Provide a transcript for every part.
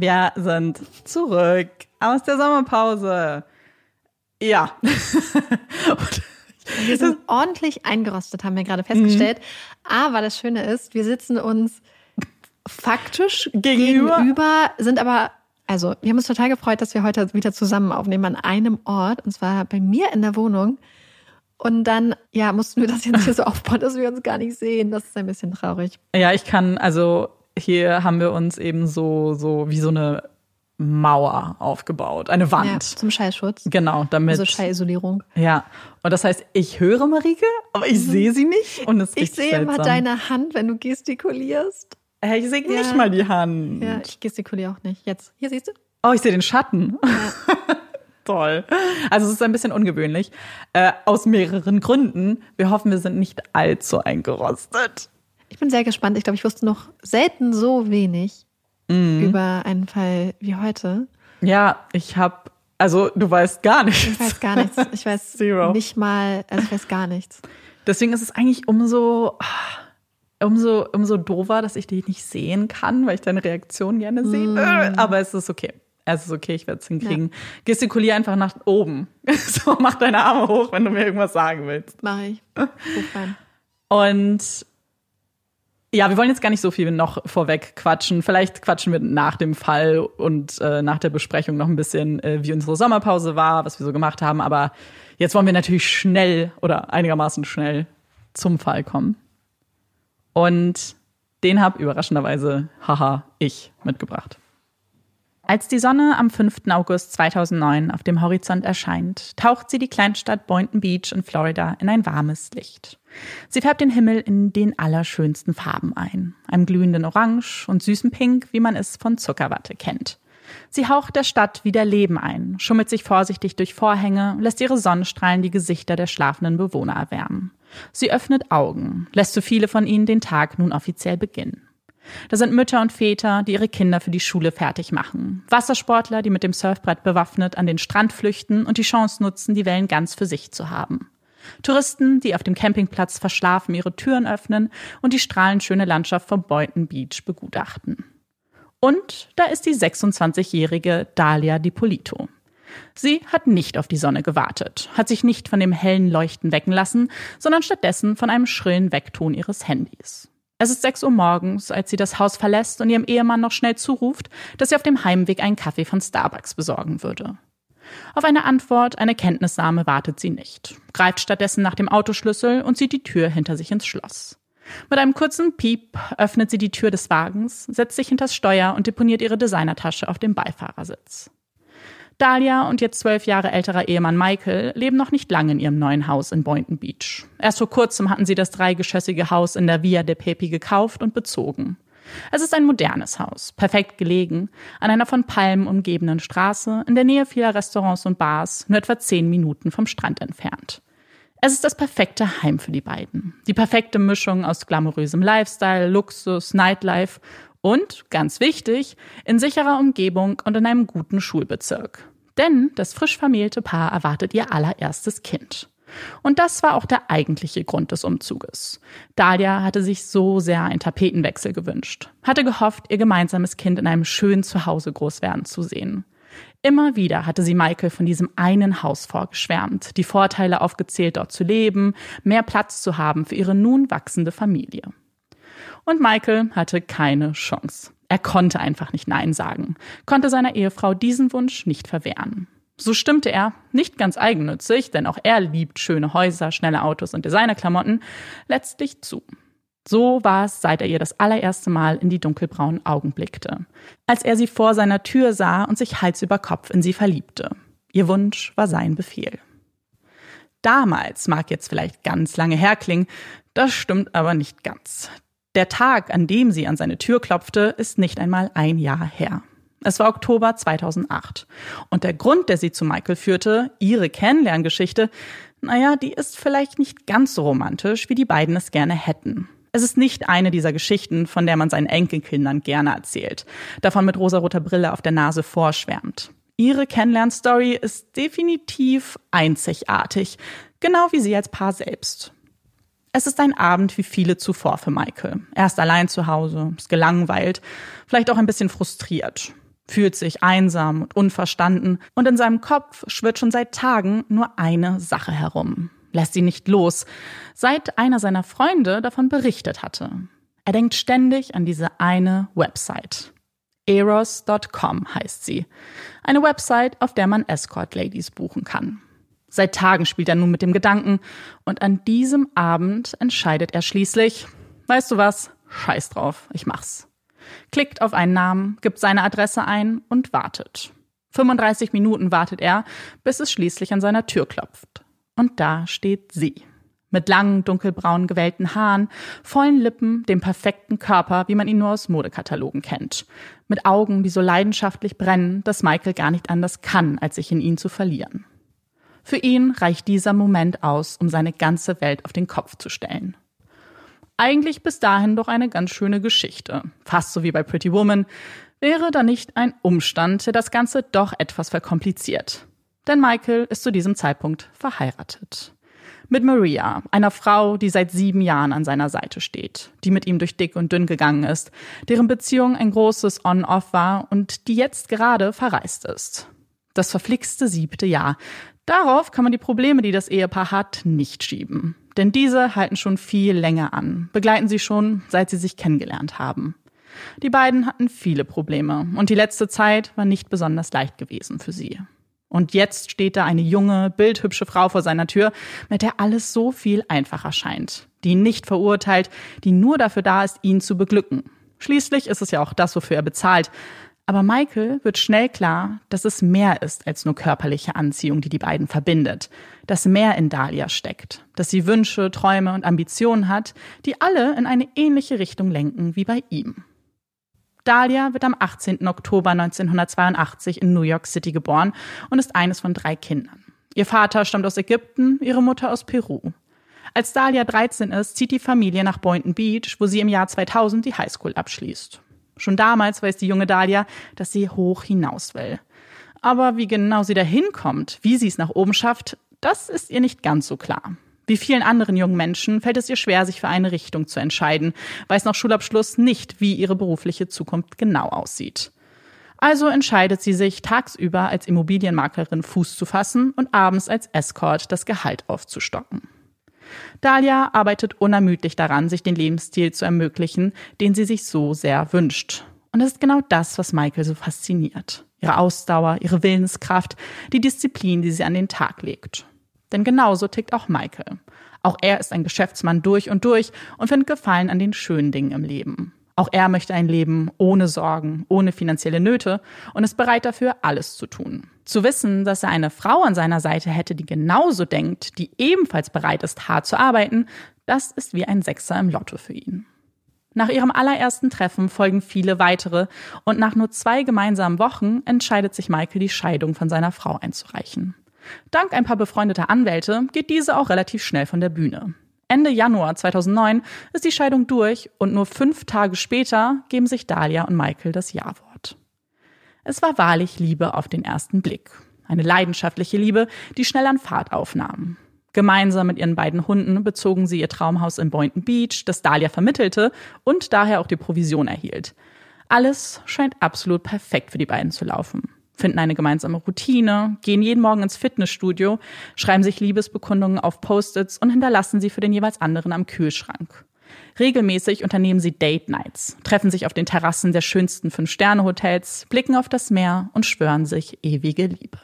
Wir sind zurück aus der Sommerpause. Ja. wir sind ordentlich eingerostet, haben wir gerade festgestellt. Mhm. Aber das Schöne ist, wir sitzen uns faktisch gegenüber, gegenüber sind aber also, wir haben uns total gefreut, dass wir heute wieder zusammen aufnehmen an einem Ort, und zwar bei mir in der Wohnung. Und dann, ja, mussten wir das jetzt hier so aufbauen, dass wir uns gar nicht sehen. Das ist ein bisschen traurig. Ja, ich kann, also hier haben wir uns eben so, so wie so eine Mauer aufgebaut, eine Wand. Ja, zum Schallschutz. Genau, damit. Also Schallisolierung. Ja. Und das heißt, ich höre Marike, aber ich mhm. sehe sie nicht. Und es ich sehe immer deine Hand, wenn du gestikulierst. Hey, ich sehe ja. nicht mal die Hand. Ja, ich gestikuliere auch nicht. Jetzt. Hier siehst du? Oh, ich sehe den Schatten. Ja. Toll. Also es ist ein bisschen ungewöhnlich. Äh, aus mehreren Gründen. Wir hoffen, wir sind nicht allzu eingerostet. Ich bin sehr gespannt. Ich glaube, ich wusste noch selten so wenig mhm. über einen Fall wie heute. Ja, ich habe, also du weißt gar nichts. Ich weiß gar nichts. Ich weiß Zero. nicht mal, also ich weiß gar nichts. Deswegen ist es eigentlich umso, umso, umso doofer, dass ich dich nicht sehen kann, weil ich deine Reaktion gerne sehe. Mm. Aber es ist okay. Es ist okay, ich werde es hinkriegen. Ja. Gestikulier einfach nach oben. so, mach deine Arme hoch, wenn du mir irgendwas sagen willst. Mach ich. Und ja, wir wollen jetzt gar nicht so viel noch vorweg quatschen. Vielleicht quatschen wir nach dem Fall und äh, nach der Besprechung noch ein bisschen, äh, wie unsere Sommerpause war, was wir so gemacht haben. Aber jetzt wollen wir natürlich schnell oder einigermaßen schnell zum Fall kommen. Und den habe überraschenderweise, haha, ich mitgebracht. Als die Sonne am 5. August 2009 auf dem Horizont erscheint, taucht sie die Kleinstadt Boynton Beach in Florida in ein warmes Licht. Sie färbt den Himmel in den allerschönsten Farben ein, einem glühenden Orange und süßen Pink, wie man es von Zuckerwatte kennt. Sie haucht der Stadt wieder Leben ein, schummelt sich vorsichtig durch Vorhänge, lässt ihre Sonnenstrahlen die Gesichter der schlafenden Bewohner erwärmen. Sie öffnet Augen, lässt so viele von ihnen den Tag nun offiziell beginnen. Da sind Mütter und Väter, die ihre Kinder für die Schule fertig machen. Wassersportler, die mit dem Surfbrett bewaffnet an den Strand flüchten und die Chance nutzen, die Wellen ganz für sich zu haben. Touristen, die auf dem Campingplatz verschlafen ihre Türen öffnen und die strahlenschöne Landschaft vom Boynton Beach begutachten. Und da ist die 26-jährige Dalia Dipolito. Sie hat nicht auf die Sonne gewartet, hat sich nicht von dem hellen Leuchten wecken lassen, sondern stattdessen von einem schrillen Weckton ihres Handys. Es ist 6 Uhr morgens, als sie das Haus verlässt und ihrem Ehemann noch schnell zuruft, dass sie auf dem Heimweg einen Kaffee von Starbucks besorgen würde. Auf eine Antwort, eine Kenntnisnahme wartet sie nicht, greift stattdessen nach dem Autoschlüssel und zieht die Tür hinter sich ins Schloss. Mit einem kurzen Piep öffnet sie die Tür des Wagens, setzt sich hinters Steuer und deponiert ihre Designertasche auf dem Beifahrersitz. Dahlia und ihr zwölf Jahre älterer Ehemann Michael leben noch nicht lange in ihrem neuen Haus in Boynton Beach. Erst vor kurzem hatten sie das dreigeschossige Haus in der Via de Pepi gekauft und bezogen. Es ist ein modernes Haus, perfekt gelegen, an einer von Palmen umgebenen Straße, in der Nähe vieler Restaurants und Bars, nur etwa zehn Minuten vom Strand entfernt. Es ist das perfekte Heim für die beiden. Die perfekte Mischung aus glamourösem Lifestyle, Luxus, Nightlife und, ganz wichtig, in sicherer Umgebung und in einem guten Schulbezirk. Denn das frisch vermählte Paar erwartet ihr allererstes Kind. Und das war auch der eigentliche Grund des Umzuges. Dahlia hatte sich so sehr einen Tapetenwechsel gewünscht, hatte gehofft, ihr gemeinsames Kind in einem schönen Zuhause groß werden zu sehen. Immer wieder hatte sie Michael von diesem einen Haus vorgeschwärmt, die Vorteile aufgezählt, dort zu leben, mehr Platz zu haben für ihre nun wachsende Familie. Und Michael hatte keine Chance. Er konnte einfach nicht Nein sagen, konnte seiner Ehefrau diesen Wunsch nicht verwehren. So stimmte er, nicht ganz eigennützig, denn auch er liebt schöne Häuser, schnelle Autos und Designerklamotten, letztlich zu. So war es, seit er ihr das allererste Mal in die dunkelbraunen Augen blickte, als er sie vor seiner Tür sah und sich Hals über Kopf in sie verliebte. Ihr Wunsch war sein Befehl. Damals mag jetzt vielleicht ganz lange herklingen, das stimmt aber nicht ganz. Der Tag, an dem sie an seine Tür klopfte, ist nicht einmal ein Jahr her. Es war Oktober 2008. Und der Grund, der sie zu Michael führte, ihre Kennenlerngeschichte, naja, die ist vielleicht nicht ganz so romantisch, wie die beiden es gerne hätten. Es ist nicht eine dieser Geschichten, von der man seinen Enkelkindern gerne erzählt, davon mit rosaroter Brille auf der Nase vorschwärmt. Ihre Kennenlernstory ist definitiv einzigartig, genau wie sie als Paar selbst. Es ist ein Abend wie viele zuvor für Michael. Er ist allein zu Hause, ist gelangweilt, vielleicht auch ein bisschen frustriert, fühlt sich einsam und unverstanden und in seinem Kopf schwirrt schon seit Tagen nur eine Sache herum. Lässt sie nicht los, seit einer seiner Freunde davon berichtet hatte. Er denkt ständig an diese eine Website. Eros.com heißt sie. Eine Website, auf der man Escort Ladies buchen kann. Seit Tagen spielt er nun mit dem Gedanken und an diesem Abend entscheidet er schließlich, weißt du was, scheiß drauf, ich mach's. Klickt auf einen Namen, gibt seine Adresse ein und wartet. 35 Minuten wartet er, bis es schließlich an seiner Tür klopft. Und da steht sie. Mit langen, dunkelbraunen, gewellten Haaren, vollen Lippen, dem perfekten Körper, wie man ihn nur aus Modekatalogen kennt. Mit Augen, die so leidenschaftlich brennen, dass Michael gar nicht anders kann, als sich in ihn zu verlieren. Für ihn reicht dieser Moment aus, um seine ganze Welt auf den Kopf zu stellen. Eigentlich bis dahin doch eine ganz schöne Geschichte. Fast so wie bei Pretty Woman. Wäre da nicht ein Umstand, der das Ganze doch etwas verkompliziert. Denn Michael ist zu diesem Zeitpunkt verheiratet. Mit Maria, einer Frau, die seit sieben Jahren an seiner Seite steht, die mit ihm durch dick und dünn gegangen ist, deren Beziehung ein großes On-Off war und die jetzt gerade verreist ist. Das verflixte siebte Jahr. Darauf kann man die Probleme, die das Ehepaar hat, nicht schieben. Denn diese halten schon viel länger an, begleiten sie schon, seit sie sich kennengelernt haben. Die beiden hatten viele Probleme und die letzte Zeit war nicht besonders leicht gewesen für sie. Und jetzt steht da eine junge, bildhübsche Frau vor seiner Tür, mit der alles so viel einfacher scheint, die ihn nicht verurteilt, die nur dafür da ist, ihn zu beglücken. Schließlich ist es ja auch das, wofür er bezahlt. Aber Michael wird schnell klar, dass es mehr ist als nur körperliche Anziehung, die die beiden verbindet, dass mehr in Dahlia steckt, dass sie Wünsche, Träume und Ambitionen hat, die alle in eine ähnliche Richtung lenken wie bei ihm. Dahlia wird am 18. Oktober 1982 in New York City geboren und ist eines von drei Kindern. Ihr Vater stammt aus Ägypten, ihre Mutter aus Peru. Als Dahlia 13 ist, zieht die Familie nach Boynton Beach, wo sie im Jahr 2000 die Highschool abschließt. Schon damals weiß die junge Dahlia, dass sie hoch hinaus will. Aber wie genau sie dahin kommt, wie sie es nach oben schafft, das ist ihr nicht ganz so klar. Wie vielen anderen jungen Menschen fällt es ihr schwer, sich für eine Richtung zu entscheiden, weiß nach Schulabschluss nicht, wie ihre berufliche Zukunft genau aussieht. Also entscheidet sie sich, tagsüber als Immobilienmaklerin Fuß zu fassen und abends als Escort das Gehalt aufzustocken. Dahlia arbeitet unermüdlich daran, sich den Lebensstil zu ermöglichen, den sie sich so sehr wünscht. Und es ist genau das, was Michael so fasziniert. Ihre Ausdauer, ihre Willenskraft, die Disziplin, die sie an den Tag legt. Denn genauso tickt auch Michael. Auch er ist ein Geschäftsmann durch und durch und findet Gefallen an den schönen Dingen im Leben. Auch er möchte ein Leben ohne Sorgen, ohne finanzielle Nöte und ist bereit dafür, alles zu tun. Zu wissen, dass er eine Frau an seiner Seite hätte, die genauso denkt, die ebenfalls bereit ist, hart zu arbeiten, das ist wie ein Sechser im Lotto für ihn. Nach ihrem allerersten Treffen folgen viele weitere und nach nur zwei gemeinsamen Wochen entscheidet sich Michael, die Scheidung von seiner Frau einzureichen. Dank ein paar befreundeter Anwälte geht diese auch relativ schnell von der Bühne. Ende Januar 2009 ist die Scheidung durch und nur fünf Tage später geben sich Dahlia und Michael das Ja-Wort. Es war wahrlich Liebe auf den ersten Blick. Eine leidenschaftliche Liebe, die schnell an Fahrt aufnahm. Gemeinsam mit ihren beiden Hunden bezogen sie ihr Traumhaus in Boynton Beach, das Dahlia vermittelte und daher auch die Provision erhielt. Alles scheint absolut perfekt für die beiden zu laufen finden eine gemeinsame Routine, gehen jeden Morgen ins Fitnessstudio, schreiben sich Liebesbekundungen auf Post-its und hinterlassen sie für den jeweils anderen am Kühlschrank. Regelmäßig unternehmen sie Date Nights, treffen sich auf den Terrassen der schönsten Fünf-Sterne-Hotels, blicken auf das Meer und schwören sich ewige Liebe.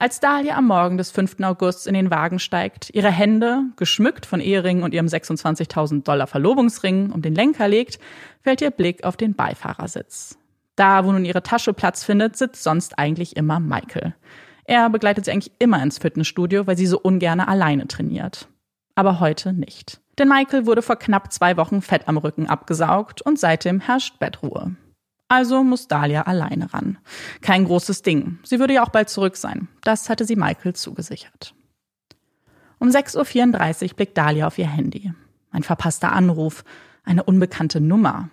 Als Dahlia am Morgen des 5. August in den Wagen steigt, ihre Hände, geschmückt von Eheringen und ihrem 26.000 Dollar Verlobungsring, um den Lenker legt, fällt ihr Blick auf den Beifahrersitz. Da, wo nun ihre Tasche Platz findet, sitzt sonst eigentlich immer Michael. Er begleitet sie eigentlich immer ins Fitnessstudio, weil sie so ungerne alleine trainiert. Aber heute nicht. Denn Michael wurde vor knapp zwei Wochen Fett am Rücken abgesaugt und seitdem herrscht Bettruhe. Also muss Dahlia alleine ran. Kein großes Ding. Sie würde ja auch bald zurück sein. Das hatte sie Michael zugesichert. Um 6.34 Uhr blickt Dahlia auf ihr Handy. Ein verpasster Anruf. Eine unbekannte Nummer.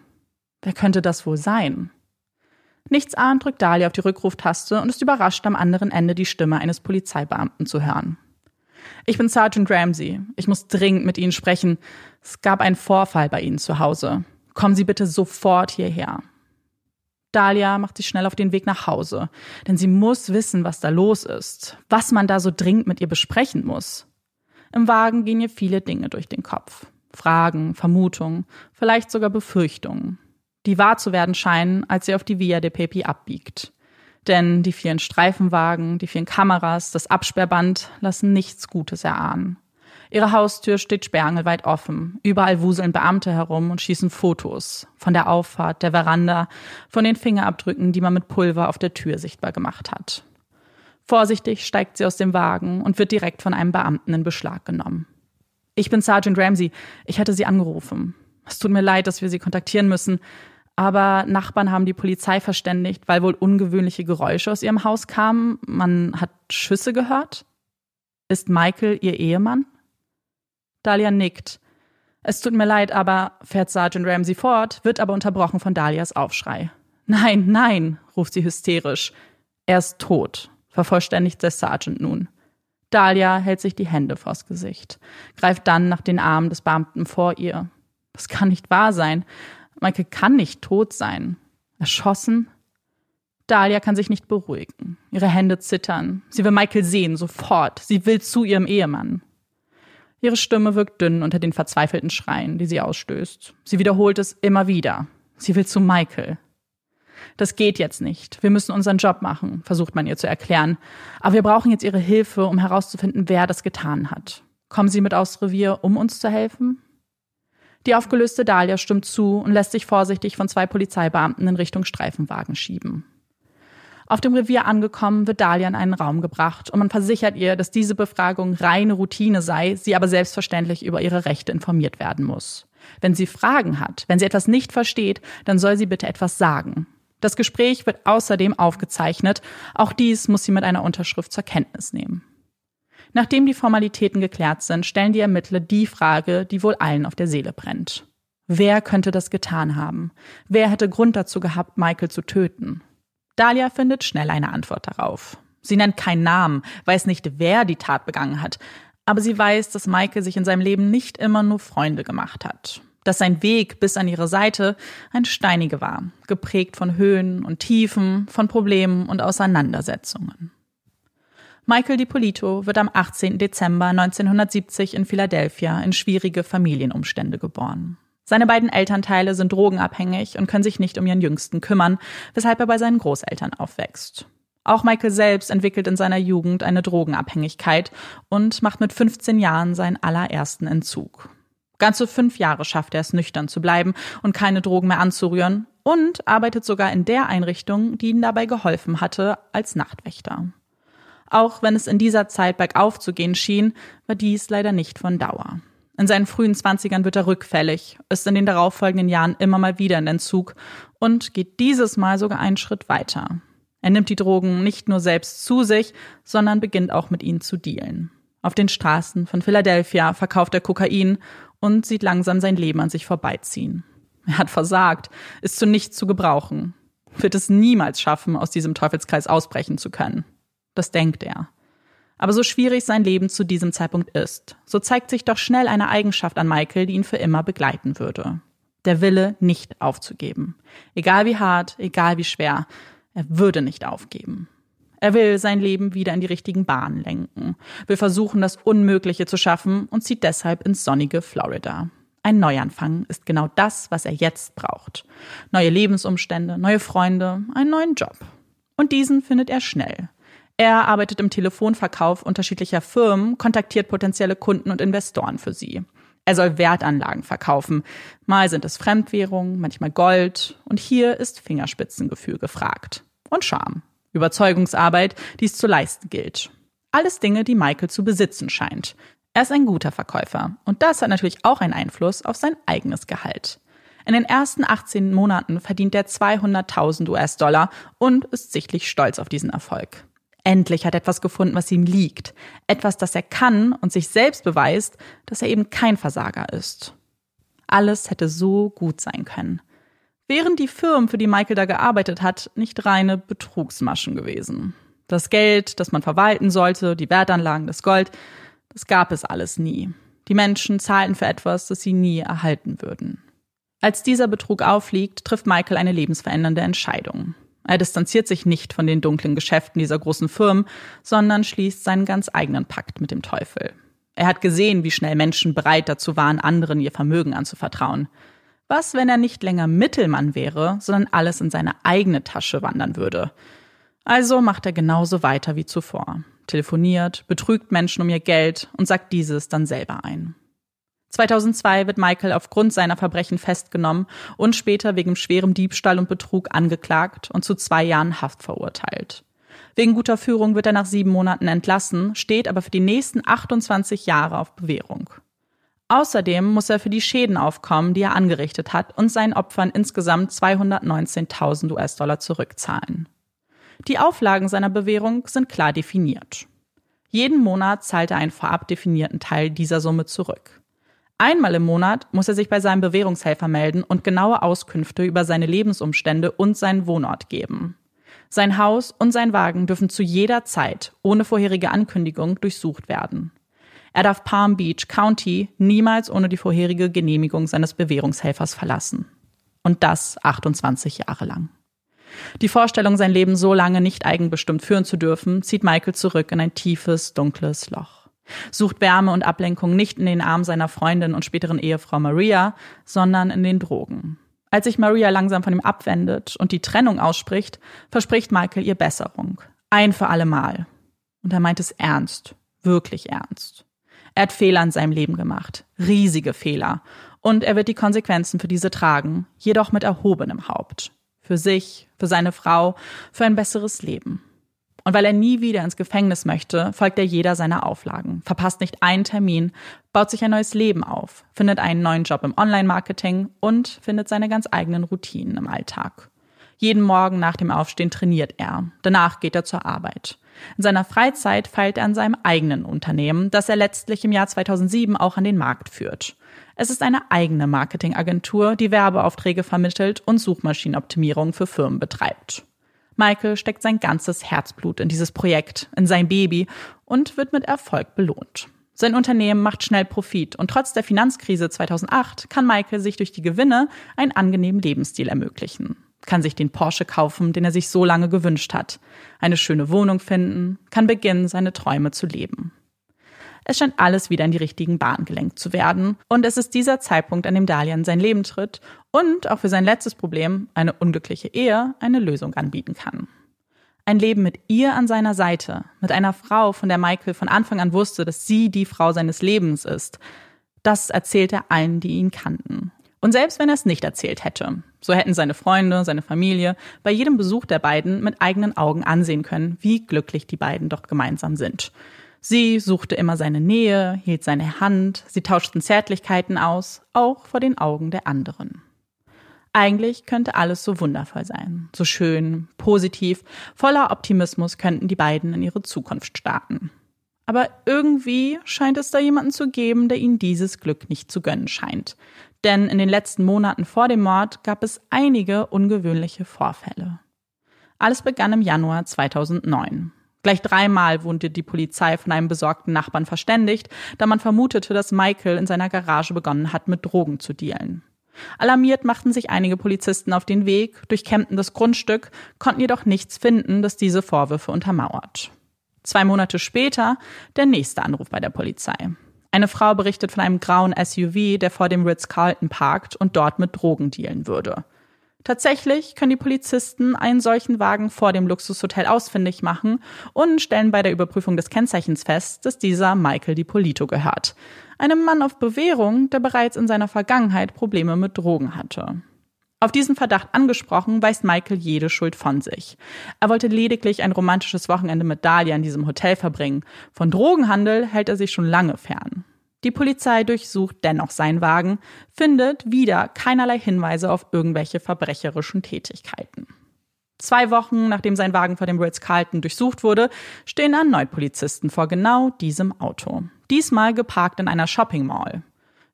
Wer könnte das wohl sein? Nichtsahnd drückt Dahlia auf die Rückruftaste und ist überrascht, am anderen Ende die Stimme eines Polizeibeamten zu hören. Ich bin Sergeant Ramsey. Ich muss dringend mit Ihnen sprechen. Es gab einen Vorfall bei Ihnen zu Hause. Kommen Sie bitte sofort hierher. Dahlia macht sich schnell auf den Weg nach Hause, denn sie muss wissen, was da los ist, was man da so dringend mit ihr besprechen muss. Im Wagen gehen ihr viele Dinge durch den Kopf. Fragen, Vermutungen, vielleicht sogar Befürchtungen die wahr zu werden scheinen, als sie auf die Via de Pepi abbiegt. Denn die vielen Streifenwagen, die vielen Kameras, das Absperrband lassen nichts Gutes erahnen. Ihre Haustür steht sperrangelweit offen. Überall wuseln Beamte herum und schießen Fotos. Von der Auffahrt, der Veranda, von den Fingerabdrücken, die man mit Pulver auf der Tür sichtbar gemacht hat. Vorsichtig steigt sie aus dem Wagen und wird direkt von einem Beamten in Beschlag genommen. Ich bin Sergeant Ramsey. Ich hatte Sie angerufen. Es tut mir leid, dass wir Sie kontaktieren müssen. Aber Nachbarn haben die Polizei verständigt, weil wohl ungewöhnliche Geräusche aus ihrem Haus kamen. Man hat Schüsse gehört. Ist Michael ihr Ehemann? Dahlia nickt. Es tut mir leid, aber, fährt Sergeant Ramsey fort, wird aber unterbrochen von Dahlias Aufschrei. Nein, nein, ruft sie hysterisch. Er ist tot, vervollständigt der Sergeant nun. Dahlia hält sich die Hände vors Gesicht, greift dann nach den Armen des Beamten vor ihr. Das kann nicht wahr sein. Michael kann nicht tot sein. Erschossen? Dahlia kann sich nicht beruhigen. Ihre Hände zittern. Sie will Michael sehen, sofort. Sie will zu ihrem Ehemann. Ihre Stimme wirkt dünn unter den verzweifelten Schreien, die sie ausstößt. Sie wiederholt es immer wieder. Sie will zu Michael. Das geht jetzt nicht. Wir müssen unseren Job machen, versucht man ihr zu erklären. Aber wir brauchen jetzt Ihre Hilfe, um herauszufinden, wer das getan hat. Kommen Sie mit aufs Revier, um uns zu helfen? Die aufgelöste Dahlia stimmt zu und lässt sich vorsichtig von zwei Polizeibeamten in Richtung Streifenwagen schieben. Auf dem Revier angekommen, wird Dahlia in einen Raum gebracht und man versichert ihr, dass diese Befragung reine Routine sei, sie aber selbstverständlich über ihre Rechte informiert werden muss. Wenn sie Fragen hat, wenn sie etwas nicht versteht, dann soll sie bitte etwas sagen. Das Gespräch wird außerdem aufgezeichnet. Auch dies muss sie mit einer Unterschrift zur Kenntnis nehmen. Nachdem die Formalitäten geklärt sind, stellen die Ermittler die Frage, die wohl allen auf der Seele brennt. Wer könnte das getan haben? Wer hätte Grund dazu gehabt, Michael zu töten? Dahlia findet schnell eine Antwort darauf. Sie nennt keinen Namen, weiß nicht, wer die Tat begangen hat, aber sie weiß, dass Michael sich in seinem Leben nicht immer nur Freunde gemacht hat. Dass sein Weg bis an ihre Seite ein steiniger war, geprägt von Höhen und Tiefen, von Problemen und Auseinandersetzungen. Michael DiPolito wird am 18. Dezember 1970 in Philadelphia in schwierige Familienumstände geboren. Seine beiden Elternteile sind drogenabhängig und können sich nicht um ihren Jüngsten kümmern, weshalb er bei seinen Großeltern aufwächst. Auch Michael selbst entwickelt in seiner Jugend eine Drogenabhängigkeit und macht mit 15 Jahren seinen allerersten Entzug. Ganze fünf Jahre schafft er es, nüchtern zu bleiben und keine Drogen mehr anzurühren und arbeitet sogar in der Einrichtung, die ihm dabei geholfen hatte, als Nachtwächter. Auch wenn es in dieser Zeit bergauf zu gehen schien, war dies leider nicht von Dauer. In seinen frühen Zwanzigern wird er rückfällig, ist in den darauffolgenden Jahren immer mal wieder in Entzug und geht dieses Mal sogar einen Schritt weiter. Er nimmt die Drogen nicht nur selbst zu sich, sondern beginnt auch mit ihnen zu dealen. Auf den Straßen von Philadelphia verkauft er Kokain und sieht langsam sein Leben an sich vorbeiziehen. Er hat versagt, ist zu nichts zu gebrauchen, wird es niemals schaffen, aus diesem Teufelskreis ausbrechen zu können. Das denkt er. Aber so schwierig sein Leben zu diesem Zeitpunkt ist, so zeigt sich doch schnell eine Eigenschaft an Michael, die ihn für immer begleiten würde. Der Wille, nicht aufzugeben. Egal wie hart, egal wie schwer, er würde nicht aufgeben. Er will sein Leben wieder in die richtigen Bahnen lenken, will versuchen, das Unmögliche zu schaffen und zieht deshalb ins sonnige Florida. Ein Neuanfang ist genau das, was er jetzt braucht. Neue Lebensumstände, neue Freunde, einen neuen Job. Und diesen findet er schnell. Er arbeitet im Telefonverkauf unterschiedlicher Firmen, kontaktiert potenzielle Kunden und Investoren für sie. Er soll Wertanlagen verkaufen. Mal sind es Fremdwährungen, manchmal Gold. Und hier ist Fingerspitzengefühl gefragt. Und Charme. Überzeugungsarbeit, die es zu leisten gilt. Alles Dinge, die Michael zu besitzen scheint. Er ist ein guter Verkäufer. Und das hat natürlich auch einen Einfluss auf sein eigenes Gehalt. In den ersten 18 Monaten verdient er 200.000 US-Dollar und ist sichtlich stolz auf diesen Erfolg. Endlich hat er etwas gefunden, was ihm liegt. Etwas, das er kann und sich selbst beweist, dass er eben kein Versager ist. Alles hätte so gut sein können. Wären die Firmen, für die Michael da gearbeitet hat, nicht reine Betrugsmaschen gewesen. Das Geld, das man verwalten sollte, die Wertanlagen, das Gold, das gab es alles nie. Die Menschen zahlten für etwas, das sie nie erhalten würden. Als dieser Betrug aufliegt, trifft Michael eine lebensverändernde Entscheidung. Er distanziert sich nicht von den dunklen Geschäften dieser großen Firmen, sondern schließt seinen ganz eigenen Pakt mit dem Teufel. Er hat gesehen, wie schnell Menschen bereit dazu waren, anderen ihr Vermögen anzuvertrauen. Was, wenn er nicht länger Mittelmann wäre, sondern alles in seine eigene Tasche wandern würde? Also macht er genauso weiter wie zuvor. Telefoniert, betrügt Menschen um ihr Geld und sagt dieses dann selber ein. 2002 wird Michael aufgrund seiner Verbrechen festgenommen und später wegen schwerem Diebstahl und Betrug angeklagt und zu zwei Jahren Haft verurteilt. Wegen guter Führung wird er nach sieben Monaten entlassen, steht aber für die nächsten 28 Jahre auf Bewährung. Außerdem muss er für die Schäden aufkommen, die er angerichtet hat und seinen Opfern insgesamt 219.000 US-Dollar zurückzahlen. Die Auflagen seiner Bewährung sind klar definiert. Jeden Monat zahlt er einen vorab definierten Teil dieser Summe zurück. Einmal im Monat muss er sich bei seinem Bewährungshelfer melden und genaue Auskünfte über seine Lebensumstände und seinen Wohnort geben. Sein Haus und sein Wagen dürfen zu jeder Zeit ohne vorherige Ankündigung durchsucht werden. Er darf Palm Beach County niemals ohne die vorherige Genehmigung seines Bewährungshelfers verlassen. Und das 28 Jahre lang. Die Vorstellung, sein Leben so lange nicht eigenbestimmt führen zu dürfen, zieht Michael zurück in ein tiefes, dunkles Loch. Sucht Wärme und Ablenkung nicht in den Armen seiner Freundin und späteren Ehefrau Maria, sondern in den Drogen. Als sich Maria langsam von ihm abwendet und die Trennung ausspricht, verspricht Michael ihr Besserung. Ein für alle Mal. Und er meint es ernst. Wirklich ernst. Er hat Fehler in seinem Leben gemacht. Riesige Fehler. Und er wird die Konsequenzen für diese tragen, jedoch mit erhobenem Haupt. Für sich, für seine Frau, für ein besseres Leben. Und weil er nie wieder ins Gefängnis möchte, folgt er jeder seiner Auflagen, verpasst nicht einen Termin, baut sich ein neues Leben auf, findet einen neuen Job im Online-Marketing und findet seine ganz eigenen Routinen im Alltag. Jeden Morgen nach dem Aufstehen trainiert er. Danach geht er zur Arbeit. In seiner Freizeit feilt er an seinem eigenen Unternehmen, das er letztlich im Jahr 2007 auch an den Markt führt. Es ist eine eigene Marketingagentur, die Werbeaufträge vermittelt und Suchmaschinenoptimierung für Firmen betreibt. Michael steckt sein ganzes Herzblut in dieses Projekt, in sein Baby und wird mit Erfolg belohnt. Sein Unternehmen macht schnell Profit und trotz der Finanzkrise 2008 kann Michael sich durch die Gewinne einen angenehmen Lebensstil ermöglichen. Kann sich den Porsche kaufen, den er sich so lange gewünscht hat, eine schöne Wohnung finden, kann beginnen, seine Träume zu leben. Es scheint alles wieder in die richtigen Bahnen gelenkt zu werden. Und es ist dieser Zeitpunkt, an dem Dalian sein Leben tritt und auch für sein letztes Problem, eine unglückliche Ehe, eine Lösung anbieten kann. Ein Leben mit ihr an seiner Seite, mit einer Frau, von der Michael von Anfang an wusste, dass sie die Frau seines Lebens ist. Das erzählt er allen, die ihn kannten. Und selbst wenn er es nicht erzählt hätte, so hätten seine Freunde, seine Familie bei jedem Besuch der beiden mit eigenen Augen ansehen können, wie glücklich die beiden doch gemeinsam sind. Sie suchte immer seine Nähe, hielt seine Hand, sie tauschten Zärtlichkeiten aus, auch vor den Augen der anderen. Eigentlich könnte alles so wundervoll sein, so schön, positiv, voller Optimismus könnten die beiden in ihre Zukunft starten. Aber irgendwie scheint es da jemanden zu geben, der ihnen dieses Glück nicht zu gönnen scheint. Denn in den letzten Monaten vor dem Mord gab es einige ungewöhnliche Vorfälle. Alles begann im Januar 2009. Gleich dreimal wurde die Polizei von einem besorgten Nachbarn verständigt, da man vermutete, dass Michael in seiner Garage begonnen hat, mit Drogen zu dealen. Alarmiert machten sich einige Polizisten auf den Weg, durchkämmten das Grundstück, konnten jedoch nichts finden, das diese Vorwürfe untermauert. Zwei Monate später der nächste Anruf bei der Polizei. Eine Frau berichtet von einem grauen SUV, der vor dem Ritz-Carlton parkt und dort mit Drogen dealen würde. Tatsächlich können die Polizisten einen solchen Wagen vor dem Luxushotel ausfindig machen und stellen bei der Überprüfung des Kennzeichens fest, dass dieser Michael DiPolito gehört. Einem Mann auf Bewährung, der bereits in seiner Vergangenheit Probleme mit Drogen hatte. Auf diesen Verdacht angesprochen, weist Michael jede Schuld von sich. Er wollte lediglich ein romantisches Wochenende mit Dahlia in diesem Hotel verbringen. Von Drogenhandel hält er sich schon lange fern. Die Polizei durchsucht dennoch seinen Wagen, findet wieder keinerlei Hinweise auf irgendwelche verbrecherischen Tätigkeiten. Zwei Wochen nachdem sein Wagen vor dem Ritz-Carlton durchsucht wurde, stehen erneut Polizisten vor genau diesem Auto. Diesmal geparkt in einer Shopping Mall.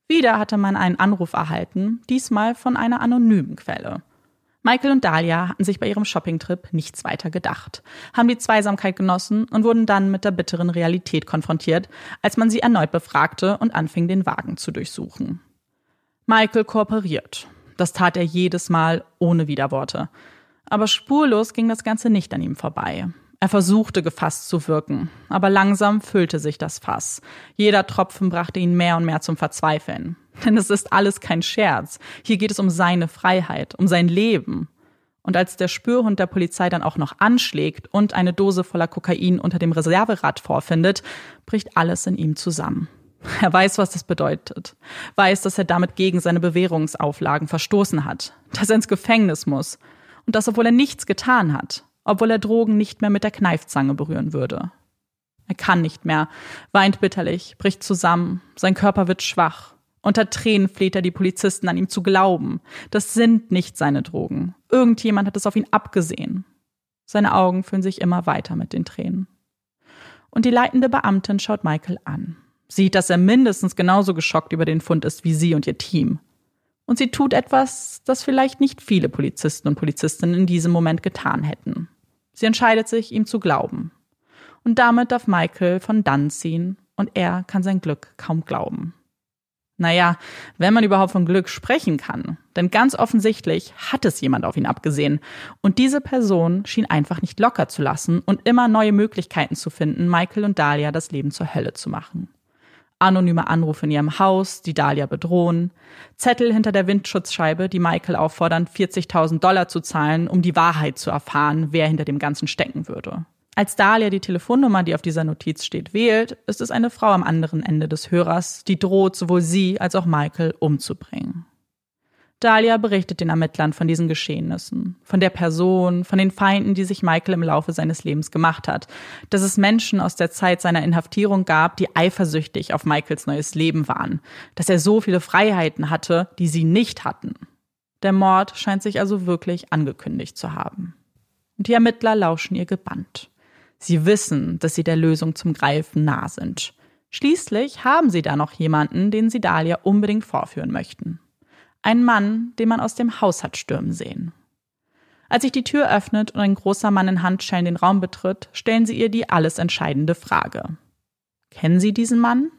Wieder hatte man einen Anruf erhalten, diesmal von einer anonymen Quelle. Michael und Dahlia hatten sich bei ihrem Shoppingtrip nichts weiter gedacht, haben die Zweisamkeit genossen und wurden dann mit der bitteren Realität konfrontiert, als man sie erneut befragte und anfing, den Wagen zu durchsuchen. Michael kooperiert. Das tat er jedes Mal ohne Widerworte. Aber spurlos ging das Ganze nicht an ihm vorbei. Er versuchte gefasst zu wirken, aber langsam füllte sich das Fass. Jeder Tropfen brachte ihn mehr und mehr zum Verzweifeln. Denn es ist alles kein Scherz. Hier geht es um seine Freiheit, um sein Leben. Und als der Spürhund der Polizei dann auch noch anschlägt und eine Dose voller Kokain unter dem Reserverad vorfindet, bricht alles in ihm zusammen. Er weiß, was das bedeutet. Weiß, dass er damit gegen seine Bewährungsauflagen verstoßen hat. Dass er ins Gefängnis muss. Und das, obwohl er nichts getan hat. Obwohl er Drogen nicht mehr mit der Kneifzange berühren würde. Er kann nicht mehr, weint bitterlich, bricht zusammen, sein Körper wird schwach unter Tränen fleht er die Polizisten an ihm zu glauben. Das sind nicht seine Drogen. Irgendjemand hat es auf ihn abgesehen. Seine Augen füllen sich immer weiter mit den Tränen. Und die leitende Beamtin schaut Michael an. Sieht, dass er mindestens genauso geschockt über den Fund ist wie sie und ihr Team. Und sie tut etwas, das vielleicht nicht viele Polizisten und Polizistinnen in diesem Moment getan hätten. Sie entscheidet sich, ihm zu glauben. Und damit darf Michael von dann ziehen und er kann sein Glück kaum glauben. Naja, wenn man überhaupt von Glück sprechen kann. Denn ganz offensichtlich hat es jemand auf ihn abgesehen. Und diese Person schien einfach nicht locker zu lassen und immer neue Möglichkeiten zu finden, Michael und Dahlia das Leben zur Hölle zu machen. Anonyme Anrufe in ihrem Haus, die Dahlia bedrohen, Zettel hinter der Windschutzscheibe, die Michael auffordern, 40.000 Dollar zu zahlen, um die Wahrheit zu erfahren, wer hinter dem Ganzen stecken würde. Als Dahlia die Telefonnummer, die auf dieser Notiz steht, wählt, ist es eine Frau am anderen Ende des Hörers, die droht, sowohl sie als auch Michael umzubringen. Dahlia berichtet den Ermittlern von diesen Geschehnissen, von der Person, von den Feinden, die sich Michael im Laufe seines Lebens gemacht hat, dass es Menschen aus der Zeit seiner Inhaftierung gab, die eifersüchtig auf Michaels neues Leben waren, dass er so viele Freiheiten hatte, die sie nicht hatten. Der Mord scheint sich also wirklich angekündigt zu haben. Und die Ermittler lauschen ihr gebannt. Sie wissen, dass sie der Lösung zum Greifen nah sind. Schließlich haben sie da noch jemanden, den sie Dahlia unbedingt vorführen möchten. Ein Mann, den man aus dem Haus hat stürmen sehen. Als sich die Tür öffnet und ein großer Mann in Handschellen den Raum betritt, stellen sie ihr die alles entscheidende Frage. Kennen Sie diesen Mann?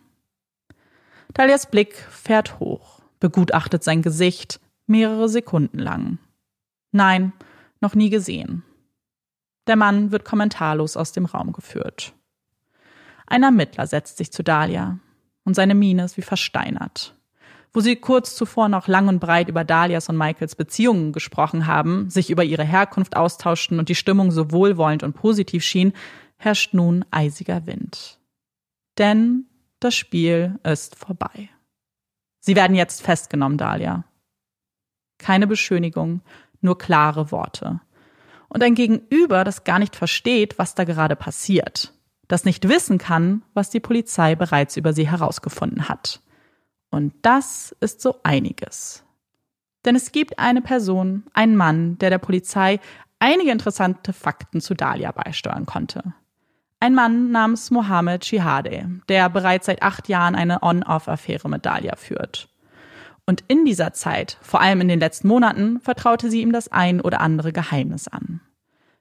Dahlias Blick fährt hoch, begutachtet sein Gesicht mehrere Sekunden lang. Nein, noch nie gesehen. Der Mann wird kommentarlos aus dem Raum geführt. Ein Ermittler setzt sich zu Dahlia und seine Miene ist wie versteinert. Wo sie kurz zuvor noch lang und breit über Dahlias und Michaels Beziehungen gesprochen haben, sich über ihre Herkunft austauschten und die Stimmung so wohlwollend und positiv schien, herrscht nun eisiger Wind. Denn das Spiel ist vorbei. Sie werden jetzt festgenommen, Dahlia. Keine Beschönigung, nur klare Worte und ein Gegenüber, das gar nicht versteht, was da gerade passiert, das nicht wissen kann, was die Polizei bereits über sie herausgefunden hat. Und das ist so einiges. Denn es gibt eine Person, einen Mann, der der Polizei einige interessante Fakten zu Dahlia beisteuern konnte. Ein Mann namens Mohammed Shihade, der bereits seit acht Jahren eine On-Off-Affäre mit Dahlia führt. Und in dieser Zeit, vor allem in den letzten Monaten, vertraute sie ihm das ein oder andere Geheimnis an.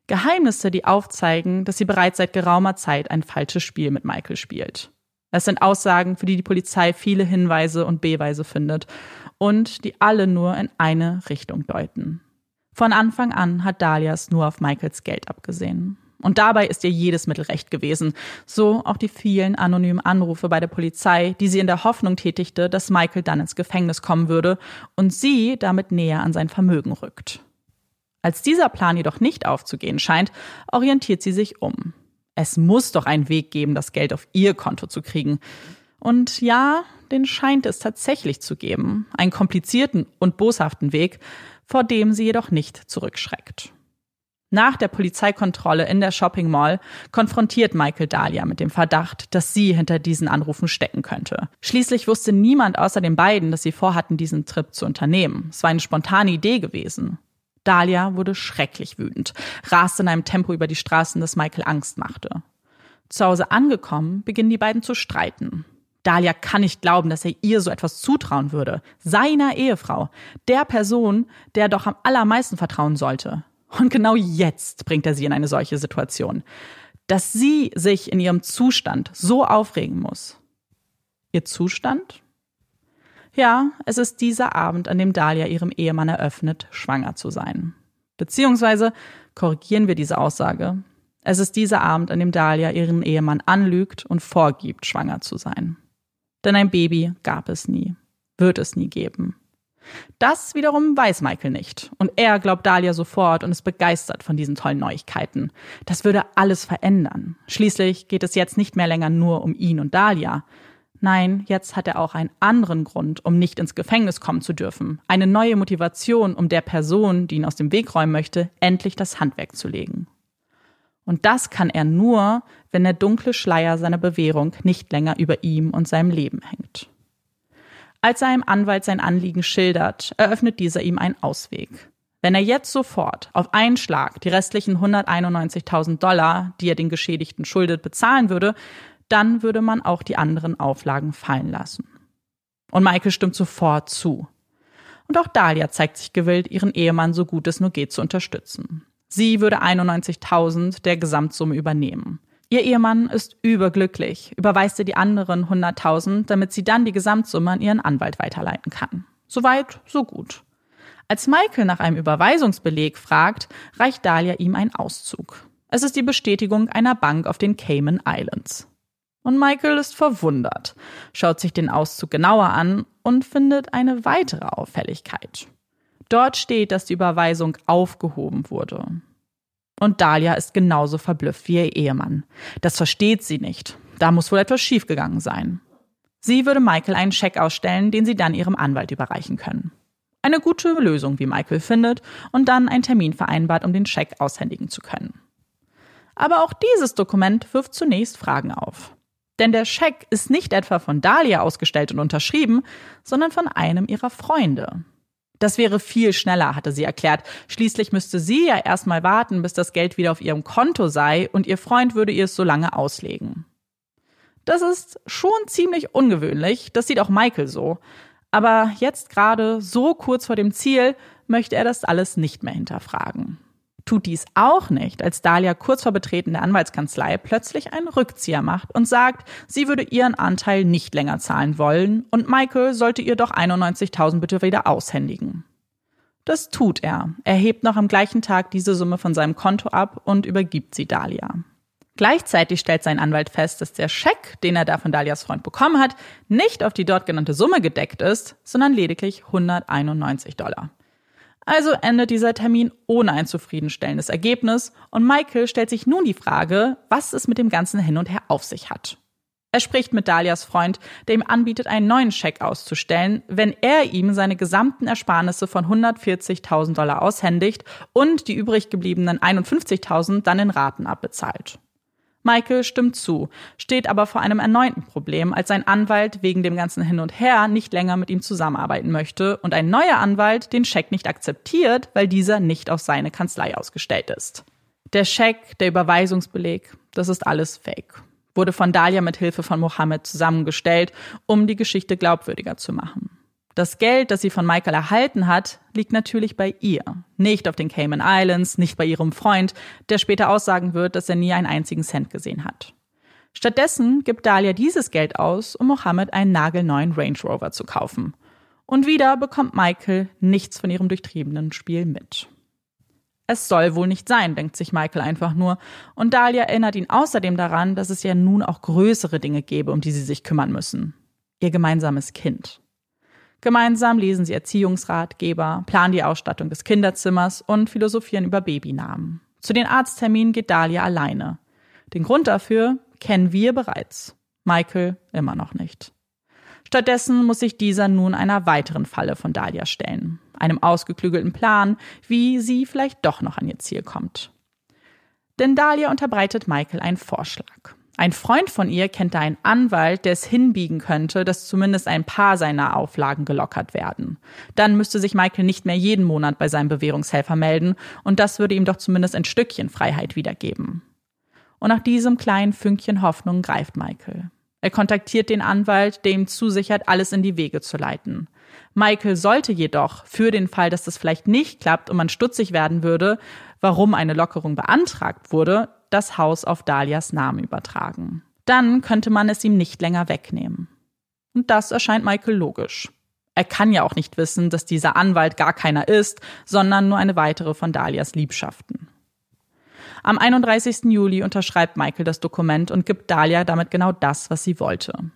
Geheimnisse, die aufzeigen, dass sie bereits seit geraumer Zeit ein falsches Spiel mit Michael spielt. Es sind Aussagen, für die die Polizei viele Hinweise und Beweise findet und die alle nur in eine Richtung deuten. Von Anfang an hat Dalias nur auf Michaels Geld abgesehen. Und dabei ist ihr jedes Mittel recht gewesen. So auch die vielen anonymen Anrufe bei der Polizei, die sie in der Hoffnung tätigte, dass Michael dann ins Gefängnis kommen würde und sie damit näher an sein Vermögen rückt. Als dieser Plan jedoch nicht aufzugehen scheint, orientiert sie sich um. Es muss doch einen Weg geben, das Geld auf ihr Konto zu kriegen. Und ja, den scheint es tatsächlich zu geben. Einen komplizierten und boshaften Weg, vor dem sie jedoch nicht zurückschreckt. Nach der Polizeikontrolle in der Shopping Mall konfrontiert Michael Dahlia mit dem Verdacht, dass sie hinter diesen Anrufen stecken könnte. Schließlich wusste niemand außer den beiden, dass sie vorhatten, diesen Trip zu unternehmen. Es war eine spontane Idee gewesen. Dahlia wurde schrecklich wütend, raste in einem Tempo über die Straßen, das Michael Angst machte. Zu Hause angekommen, beginnen die beiden zu streiten. Dahlia kann nicht glauben, dass er ihr so etwas zutrauen würde. Seiner Ehefrau. Der Person, der er doch am allermeisten vertrauen sollte. Und genau jetzt bringt er sie in eine solche Situation. Dass sie sich in ihrem Zustand so aufregen muss. Ihr Zustand? Ja, es ist dieser Abend, an dem Dahlia ihrem Ehemann eröffnet, schwanger zu sein. Beziehungsweise korrigieren wir diese Aussage. Es ist dieser Abend, an dem Dahlia ihren Ehemann anlügt und vorgibt, schwanger zu sein. Denn ein Baby gab es nie, wird es nie geben. Das wiederum weiß Michael nicht. Und er glaubt Dahlia sofort und ist begeistert von diesen tollen Neuigkeiten. Das würde alles verändern. Schließlich geht es jetzt nicht mehr länger nur um ihn und Dahlia. Nein, jetzt hat er auch einen anderen Grund, um nicht ins Gefängnis kommen zu dürfen. Eine neue Motivation, um der Person, die ihn aus dem Weg räumen möchte, endlich das Handwerk zu legen. Und das kann er nur, wenn der dunkle Schleier seiner Bewährung nicht länger über ihm und seinem Leben hängt. Als er einem Anwalt sein Anliegen schildert, eröffnet dieser ihm einen Ausweg. Wenn er jetzt sofort auf einen Schlag die restlichen 191.000 Dollar, die er den Geschädigten schuldet, bezahlen würde, dann würde man auch die anderen Auflagen fallen lassen. Und Michael stimmt sofort zu. Und auch Dahlia zeigt sich gewillt, ihren Ehemann so gut es nur geht zu unterstützen. Sie würde 91.000 der Gesamtsumme übernehmen. Ihr Ehemann ist überglücklich, überweist ihr die anderen 100.000, damit sie dann die Gesamtsumme an ihren Anwalt weiterleiten kann. Soweit, so gut. Als Michael nach einem Überweisungsbeleg fragt, reicht Dahlia ihm einen Auszug. Es ist die Bestätigung einer Bank auf den Cayman Islands. Und Michael ist verwundert, schaut sich den Auszug genauer an und findet eine weitere Auffälligkeit. Dort steht, dass die Überweisung aufgehoben wurde. Und Dahlia ist genauso verblüfft wie ihr Ehemann. Das versteht sie nicht. Da muss wohl etwas schiefgegangen sein. Sie würde Michael einen Scheck ausstellen, den sie dann ihrem Anwalt überreichen können. Eine gute Lösung, wie Michael findet, und dann einen Termin vereinbart, um den Scheck aushändigen zu können. Aber auch dieses Dokument wirft zunächst Fragen auf. Denn der Scheck ist nicht etwa von Dahlia ausgestellt und unterschrieben, sondern von einem ihrer Freunde. Das wäre viel schneller, hatte sie erklärt. Schließlich müsste sie ja erstmal warten, bis das Geld wieder auf ihrem Konto sei und ihr Freund würde ihr es so lange auslegen. Das ist schon ziemlich ungewöhnlich, das sieht auch Michael so. Aber jetzt gerade, so kurz vor dem Ziel, möchte er das alles nicht mehr hinterfragen tut dies auch nicht, als Dahlia kurz vor Betreten der Anwaltskanzlei plötzlich einen Rückzieher macht und sagt, sie würde ihren Anteil nicht länger zahlen wollen und Michael sollte ihr doch 91.000 bitte wieder aushändigen. Das tut er. Er hebt noch am gleichen Tag diese Summe von seinem Konto ab und übergibt sie Dahlia. Gleichzeitig stellt sein Anwalt fest, dass der Scheck, den er da von Dalias Freund bekommen hat, nicht auf die dort genannte Summe gedeckt ist, sondern lediglich 191 Dollar. Also endet dieser Termin ohne ein zufriedenstellendes Ergebnis und Michael stellt sich nun die Frage, was es mit dem ganzen Hin und Her auf sich hat. Er spricht mit Dalias Freund, der ihm anbietet, einen neuen Scheck auszustellen, wenn er ihm seine gesamten Ersparnisse von 140.000 Dollar aushändigt und die übrig gebliebenen 51.000 dann in Raten abbezahlt. Michael stimmt zu, steht aber vor einem erneuten Problem, als sein Anwalt wegen dem ganzen Hin und Her nicht länger mit ihm zusammenarbeiten möchte und ein neuer Anwalt den Scheck nicht akzeptiert, weil dieser nicht auf seine Kanzlei ausgestellt ist. Der Scheck, der Überweisungsbeleg, das ist alles Fake. Wurde von Dahlia mit Hilfe von Mohammed zusammengestellt, um die Geschichte glaubwürdiger zu machen. Das Geld, das sie von Michael erhalten hat, liegt natürlich bei ihr, nicht auf den Cayman Islands, nicht bei ihrem Freund, der später aussagen wird, dass er nie einen einzigen Cent gesehen hat. Stattdessen gibt Dahlia dieses Geld aus, um Mohammed einen nagelneuen Range Rover zu kaufen. Und wieder bekommt Michael nichts von ihrem durchtriebenen Spiel mit. Es soll wohl nicht sein, denkt sich Michael einfach nur. Und Dahlia erinnert ihn außerdem daran, dass es ja nun auch größere Dinge gäbe, um die sie sich kümmern müssen. Ihr gemeinsames Kind. Gemeinsam lesen sie Erziehungsratgeber, planen die Ausstattung des Kinderzimmers und philosophieren über Babynamen. Zu den Arztterminen geht Dahlia alleine. Den Grund dafür kennen wir bereits. Michael immer noch nicht. Stattdessen muss sich dieser nun einer weiteren Falle von Dahlia stellen. Einem ausgeklügelten Plan, wie sie vielleicht doch noch an ihr Ziel kommt. Denn Dahlia unterbreitet Michael einen Vorschlag. Ein Freund von ihr kennt da einen Anwalt, der es hinbiegen könnte, dass zumindest ein paar seiner Auflagen gelockert werden. Dann müsste sich Michael nicht mehr jeden Monat bei seinem Bewährungshelfer melden und das würde ihm doch zumindest ein Stückchen Freiheit wiedergeben. Und nach diesem kleinen Fünkchen Hoffnung greift Michael. Er kontaktiert den Anwalt, der ihm zusichert, alles in die Wege zu leiten. Michael sollte jedoch für den Fall, dass das vielleicht nicht klappt und man stutzig werden würde, warum eine Lockerung beantragt wurde, das Haus auf Dalias Namen übertragen. Dann könnte man es ihm nicht länger wegnehmen. Und das erscheint Michael logisch. Er kann ja auch nicht wissen, dass dieser Anwalt gar keiner ist, sondern nur eine weitere von Dalias Liebschaften. Am 31. Juli unterschreibt Michael das Dokument und gibt Dahlia damit genau das, was sie wollte.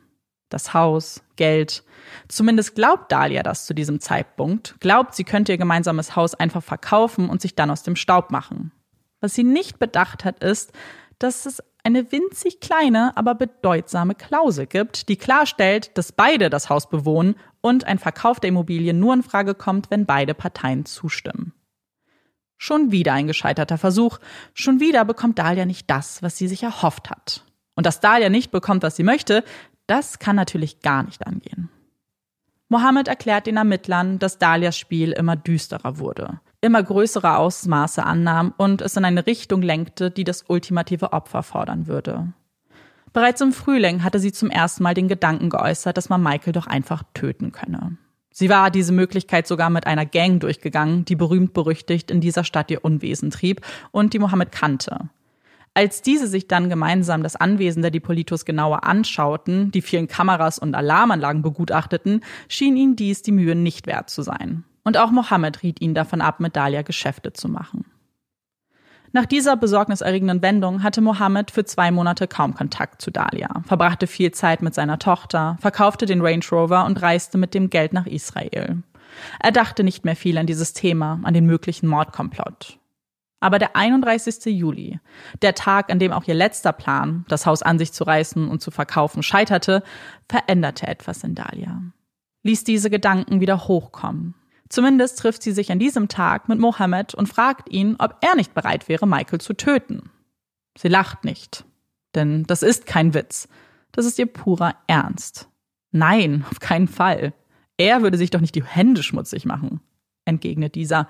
Das Haus, Geld. Zumindest glaubt Dahlia das zu diesem Zeitpunkt, glaubt, sie könnte ihr gemeinsames Haus einfach verkaufen und sich dann aus dem Staub machen. Was sie nicht bedacht hat, ist, dass es eine winzig kleine, aber bedeutsame Klausel gibt, die klarstellt, dass beide das Haus bewohnen und ein Verkauf der Immobilie nur in Frage kommt, wenn beide Parteien zustimmen. Schon wieder ein gescheiterter Versuch. Schon wieder bekommt Dahlia nicht das, was sie sich erhofft hat. Und dass Dahlia nicht bekommt, was sie möchte, das kann natürlich gar nicht angehen. Mohammed erklärt den Ermittlern, dass Dalias Spiel immer düsterer wurde immer größere Ausmaße annahm und es in eine Richtung lenkte, die das ultimative Opfer fordern würde. Bereits im Frühling hatte sie zum ersten Mal den Gedanken geäußert, dass man Michael doch einfach töten könne. Sie war diese Möglichkeit sogar mit einer Gang durchgegangen, die berühmt berüchtigt in dieser Stadt ihr Unwesen trieb und die Mohammed kannte. Als diese sich dann gemeinsam das Anwesen der Dipolitos genauer anschauten, die vielen Kameras und Alarmanlagen begutachteten, schien ihnen dies die Mühe nicht wert zu sein. Und auch Mohammed riet ihnen davon ab, mit Dahlia Geschäfte zu machen. Nach dieser besorgniserregenden Wendung hatte Mohammed für zwei Monate kaum Kontakt zu Dahlia, verbrachte viel Zeit mit seiner Tochter, verkaufte den Range Rover und reiste mit dem Geld nach Israel. Er dachte nicht mehr viel an dieses Thema, an den möglichen Mordkomplott. Aber der 31. Juli, der Tag, an dem auch ihr letzter Plan, das Haus an sich zu reißen und zu verkaufen, scheiterte, veränderte etwas in Dahlia. Ließ diese Gedanken wieder hochkommen. Zumindest trifft sie sich an diesem Tag mit Mohammed und fragt ihn, ob er nicht bereit wäre, Michael zu töten. Sie lacht nicht. Denn das ist kein Witz. Das ist ihr purer Ernst. Nein, auf keinen Fall. Er würde sich doch nicht die Hände schmutzig machen, entgegnet dieser.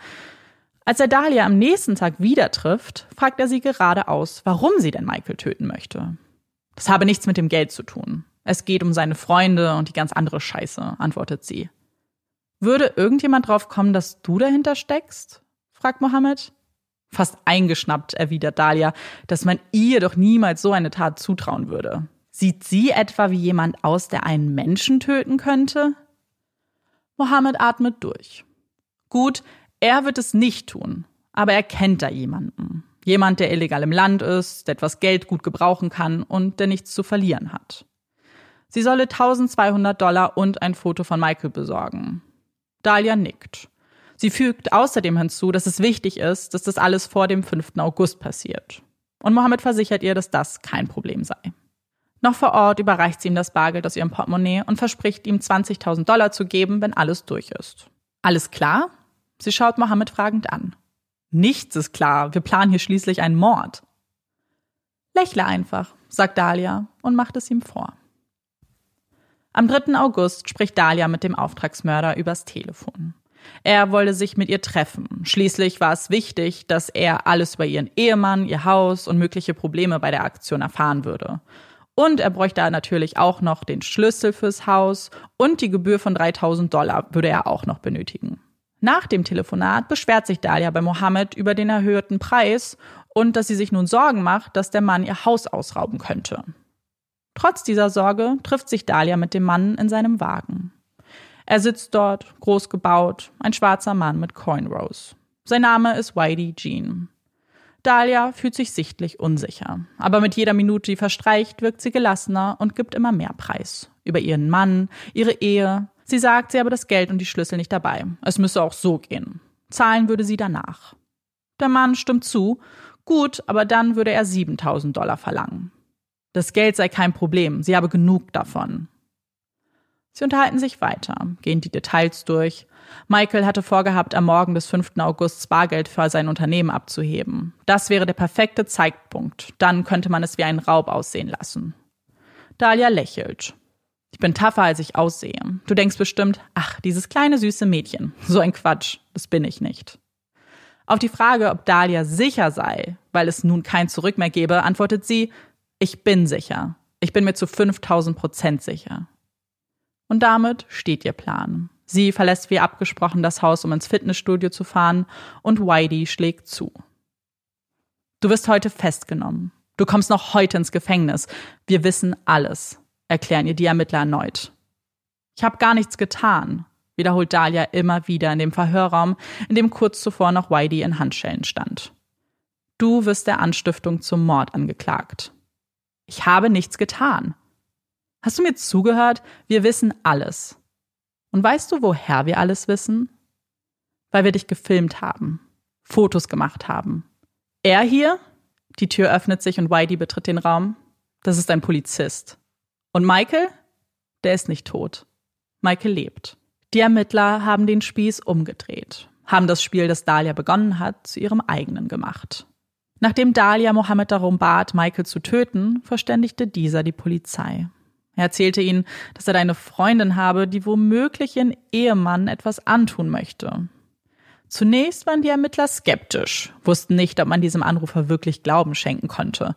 Als er Dahlia am nächsten Tag wieder trifft, fragt er sie geradeaus, warum sie denn Michael töten möchte. Das habe nichts mit dem Geld zu tun. Es geht um seine Freunde und die ganz andere Scheiße, antwortet sie. Würde irgendjemand drauf kommen, dass du dahinter steckst? fragt Mohammed. Fast eingeschnappt erwidert Dahlia, dass man ihr doch niemals so eine Tat zutrauen würde. Sieht sie etwa wie jemand aus, der einen Menschen töten könnte? Mohammed atmet durch. Gut, er wird es nicht tun, aber er kennt da jemanden. Jemand, der illegal im Land ist, der etwas Geld gut gebrauchen kann und der nichts zu verlieren hat. Sie solle 1200 Dollar und ein Foto von Michael besorgen. Dahlia nickt. Sie fügt außerdem hinzu, dass es wichtig ist, dass das alles vor dem 5. August passiert. Und Mohammed versichert ihr, dass das kein Problem sei. Noch vor Ort überreicht sie ihm das Bargeld aus ihrem Portemonnaie und verspricht ihm 20.000 Dollar zu geben, wenn alles durch ist. Alles klar? Sie schaut Mohammed fragend an. Nichts ist klar, wir planen hier schließlich einen Mord. Lächle einfach, sagt Dahlia und macht es ihm vor. Am 3. August spricht Dahlia mit dem Auftragsmörder übers Telefon. Er wolle sich mit ihr treffen. Schließlich war es wichtig, dass er alles über ihren Ehemann, ihr Haus und mögliche Probleme bei der Aktion erfahren würde. Und er bräuchte natürlich auch noch den Schlüssel fürs Haus und die Gebühr von 3000 Dollar würde er auch noch benötigen. Nach dem Telefonat beschwert sich Dahlia bei Mohammed über den erhöhten Preis und dass sie sich nun Sorgen macht, dass der Mann ihr Haus ausrauben könnte. Trotz dieser Sorge trifft sich Dahlia mit dem Mann in seinem Wagen. Er sitzt dort, groß gebaut, ein schwarzer Mann mit Coinrose. Sein Name ist Whitey Jean. Dahlia fühlt sich sichtlich unsicher, aber mit jeder Minute, die verstreicht, wirkt sie gelassener und gibt immer mehr Preis. Über ihren Mann, ihre Ehe, Sie sagt, sie habe das Geld und die Schlüssel nicht dabei. Es müsse auch so gehen. Zahlen würde sie danach. Der Mann stimmt zu. Gut, aber dann würde er 7000 Dollar verlangen. Das Geld sei kein Problem. Sie habe genug davon. Sie unterhalten sich weiter, gehen die Details durch. Michael hatte vorgehabt, am Morgen des 5. August Bargeld für sein Unternehmen abzuheben. Das wäre der perfekte Zeitpunkt. Dann könnte man es wie einen Raub aussehen lassen. Dahlia lächelt. Ich bin tougher, als ich aussehe. Du denkst bestimmt, ach, dieses kleine süße Mädchen. So ein Quatsch. Das bin ich nicht. Auf die Frage, ob Dahlia sicher sei, weil es nun kein Zurück mehr gebe, antwortet sie, ich bin sicher. Ich bin mir zu 5000 Prozent sicher. Und damit steht ihr Plan. Sie verlässt wie abgesprochen das Haus, um ins Fitnessstudio zu fahren, und Whitey schlägt zu. Du wirst heute festgenommen. Du kommst noch heute ins Gefängnis. Wir wissen alles erklären ihr die Ermittler erneut. Ich habe gar nichts getan, wiederholt Dahlia immer wieder in dem Verhörraum, in dem kurz zuvor noch Whitey in Handschellen stand. Du wirst der Anstiftung zum Mord angeklagt. Ich habe nichts getan. Hast du mir zugehört? Wir wissen alles. Und weißt du, woher wir alles wissen? Weil wir dich gefilmt haben, Fotos gemacht haben. Er hier? Die Tür öffnet sich und Whitey betritt den Raum. Das ist ein Polizist. Und Michael? Der ist nicht tot. Michael lebt. Die Ermittler haben den Spieß umgedreht, haben das Spiel, das Dahlia begonnen hat, zu ihrem eigenen gemacht. Nachdem Dahlia Mohammed darum bat, Michael zu töten, verständigte dieser die Polizei. Er erzählte ihnen, dass er eine Freundin habe, die womöglich ihren Ehemann etwas antun möchte. Zunächst waren die Ermittler skeptisch, wussten nicht, ob man diesem Anrufer wirklich Glauben schenken konnte.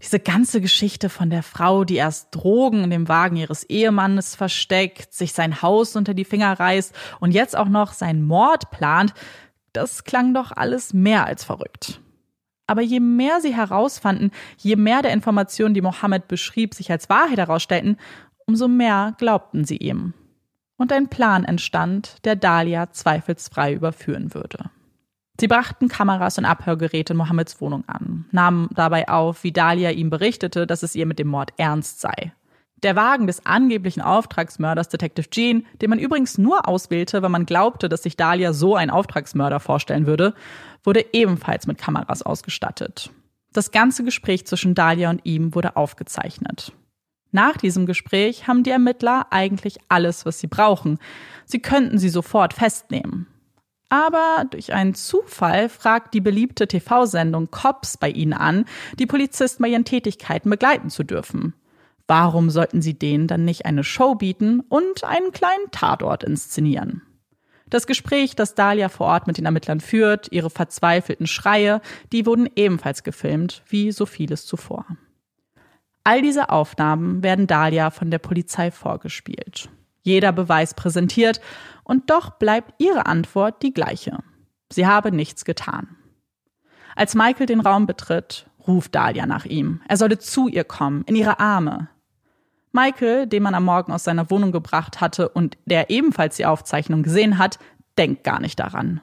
Diese ganze Geschichte von der Frau, die erst Drogen in dem Wagen ihres Ehemannes versteckt, sich sein Haus unter die Finger reißt und jetzt auch noch seinen Mord plant, das klang doch alles mehr als verrückt. Aber je mehr sie herausfanden, je mehr der Informationen, die Mohammed beschrieb, sich als Wahrheit herausstellten, umso mehr glaubten sie ihm. Und ein Plan entstand, der Dahlia zweifelsfrei überführen würde. Sie brachten Kameras und Abhörgeräte in Mohammeds Wohnung an, nahmen dabei auf, wie Dahlia ihm berichtete, dass es ihr mit dem Mord ernst sei. Der Wagen des angeblichen Auftragsmörders Detective Jean, den man übrigens nur auswählte, weil man glaubte, dass sich Dahlia so einen Auftragsmörder vorstellen würde, wurde ebenfalls mit Kameras ausgestattet. Das ganze Gespräch zwischen Dahlia und ihm wurde aufgezeichnet. Nach diesem Gespräch haben die Ermittler eigentlich alles, was sie brauchen. Sie könnten sie sofort festnehmen. Aber durch einen Zufall fragt die beliebte TV-Sendung Cops bei ihnen an, die Polizisten bei ihren Tätigkeiten begleiten zu dürfen. Warum sollten sie denen dann nicht eine Show bieten und einen kleinen Tatort inszenieren? Das Gespräch, das Dahlia vor Ort mit den Ermittlern führt, ihre verzweifelten Schreie, die wurden ebenfalls gefilmt, wie so vieles zuvor. All diese Aufnahmen werden Dahlia von der Polizei vorgespielt. Jeder Beweis präsentiert und doch bleibt ihre Antwort die gleiche. Sie habe nichts getan. Als Michael den Raum betritt, ruft Dahlia nach ihm. Er solle zu ihr kommen, in ihre Arme. Michael, den man am Morgen aus seiner Wohnung gebracht hatte und der ebenfalls die Aufzeichnung gesehen hat, denkt gar nicht daran.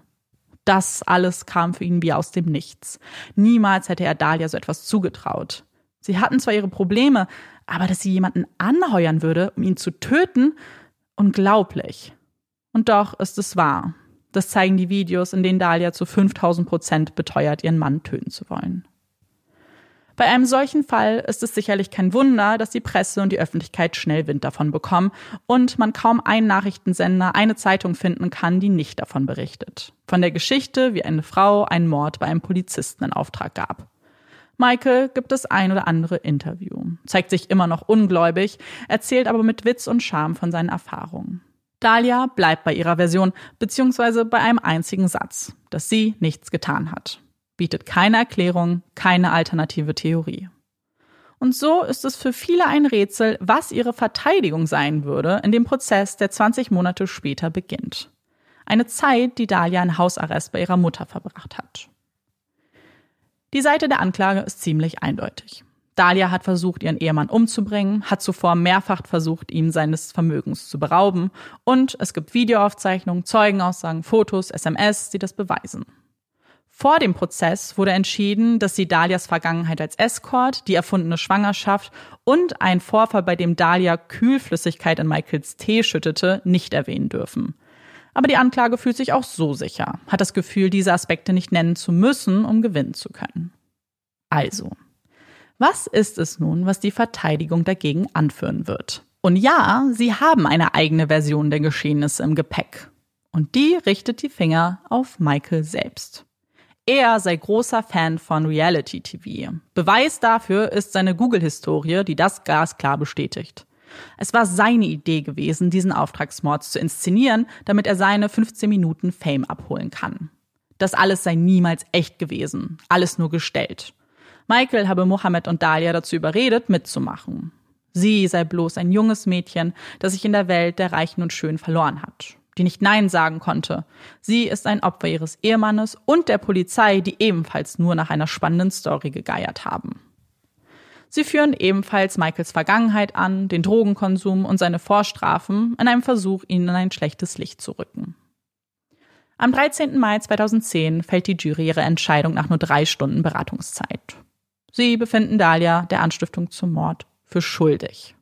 Das alles kam für ihn wie aus dem Nichts. Niemals hätte er Dahlia so etwas zugetraut. Sie hatten zwar ihre Probleme, aber dass sie jemanden anheuern würde, um ihn zu töten, unglaublich. Und doch ist es wahr. Das zeigen die Videos, in denen Dahlia zu 5000 Prozent beteuert, ihren Mann töten zu wollen. Bei einem solchen Fall ist es sicherlich kein Wunder, dass die Presse und die Öffentlichkeit schnell Wind davon bekommen und man kaum einen Nachrichtensender, eine Zeitung finden kann, die nicht davon berichtet. Von der Geschichte, wie eine Frau einen Mord bei einem Polizisten in Auftrag gab. Michael gibt das ein oder andere Interview, zeigt sich immer noch ungläubig, erzählt aber mit Witz und Charme von seinen Erfahrungen. Dahlia bleibt bei ihrer Version, beziehungsweise bei einem einzigen Satz, dass sie nichts getan hat bietet keine Erklärung, keine alternative Theorie. Und so ist es für viele ein Rätsel, was ihre Verteidigung sein würde in dem Prozess, der 20 Monate später beginnt. Eine Zeit, die Dahlia in Hausarrest bei ihrer Mutter verbracht hat. Die Seite der Anklage ist ziemlich eindeutig. Dahlia hat versucht, ihren Ehemann umzubringen, hat zuvor mehrfach versucht, ihn seines Vermögens zu berauben und es gibt Videoaufzeichnungen, Zeugenaussagen, Fotos, SMS, die das beweisen. Vor dem Prozess wurde entschieden, dass sie Dalias Vergangenheit als Escort, die erfundene Schwangerschaft und ein Vorfall, bei dem Dalia Kühlflüssigkeit in Michaels Tee schüttete, nicht erwähnen dürfen. Aber die Anklage fühlt sich auch so sicher, hat das Gefühl, diese Aspekte nicht nennen zu müssen, um gewinnen zu können. Also, was ist es nun, was die Verteidigung dagegen anführen wird? Und ja, sie haben eine eigene Version der Geschehnisse im Gepäck. Und die richtet die Finger auf Michael selbst. Er sei großer Fan von Reality TV. Beweis dafür ist seine Google-Historie, die das glasklar bestätigt. Es war seine Idee gewesen, diesen Auftragsmord zu inszenieren, damit er seine 15 Minuten Fame abholen kann. Das alles sei niemals echt gewesen, alles nur gestellt. Michael habe Mohammed und Dahlia dazu überredet, mitzumachen. Sie sei bloß ein junges Mädchen, das sich in der Welt der Reichen und Schönen verloren hat die nicht Nein sagen konnte. Sie ist ein Opfer ihres Ehemannes und der Polizei, die ebenfalls nur nach einer spannenden Story gegeiert haben. Sie führen ebenfalls Michaels Vergangenheit an, den Drogenkonsum und seine Vorstrafen in einem Versuch, ihn in ein schlechtes Licht zu rücken. Am 13. Mai 2010 fällt die Jury ihre Entscheidung nach nur drei Stunden Beratungszeit. Sie befinden Dahlia der Anstiftung zum Mord für schuldig.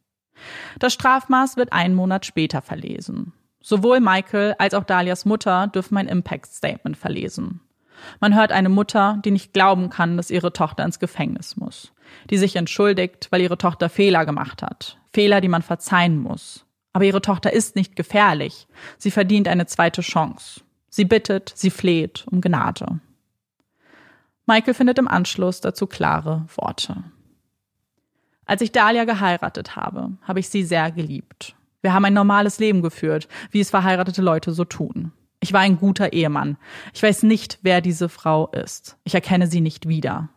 Das Strafmaß wird einen Monat später verlesen. Sowohl Michael als auch Dalias Mutter dürfen ein Impact Statement verlesen. Man hört eine Mutter, die nicht glauben kann, dass ihre Tochter ins Gefängnis muss, die sich entschuldigt, weil ihre Tochter Fehler gemacht hat, Fehler, die man verzeihen muss. Aber ihre Tochter ist nicht gefährlich, sie verdient eine zweite Chance. Sie bittet, sie fleht um Gnade. Michael findet im Anschluss dazu klare Worte. Als ich Dahlia geheiratet habe, habe ich sie sehr geliebt. Wir haben ein normales Leben geführt, wie es verheiratete Leute so tun. Ich war ein guter Ehemann. Ich weiß nicht, wer diese Frau ist. Ich erkenne sie nicht wieder.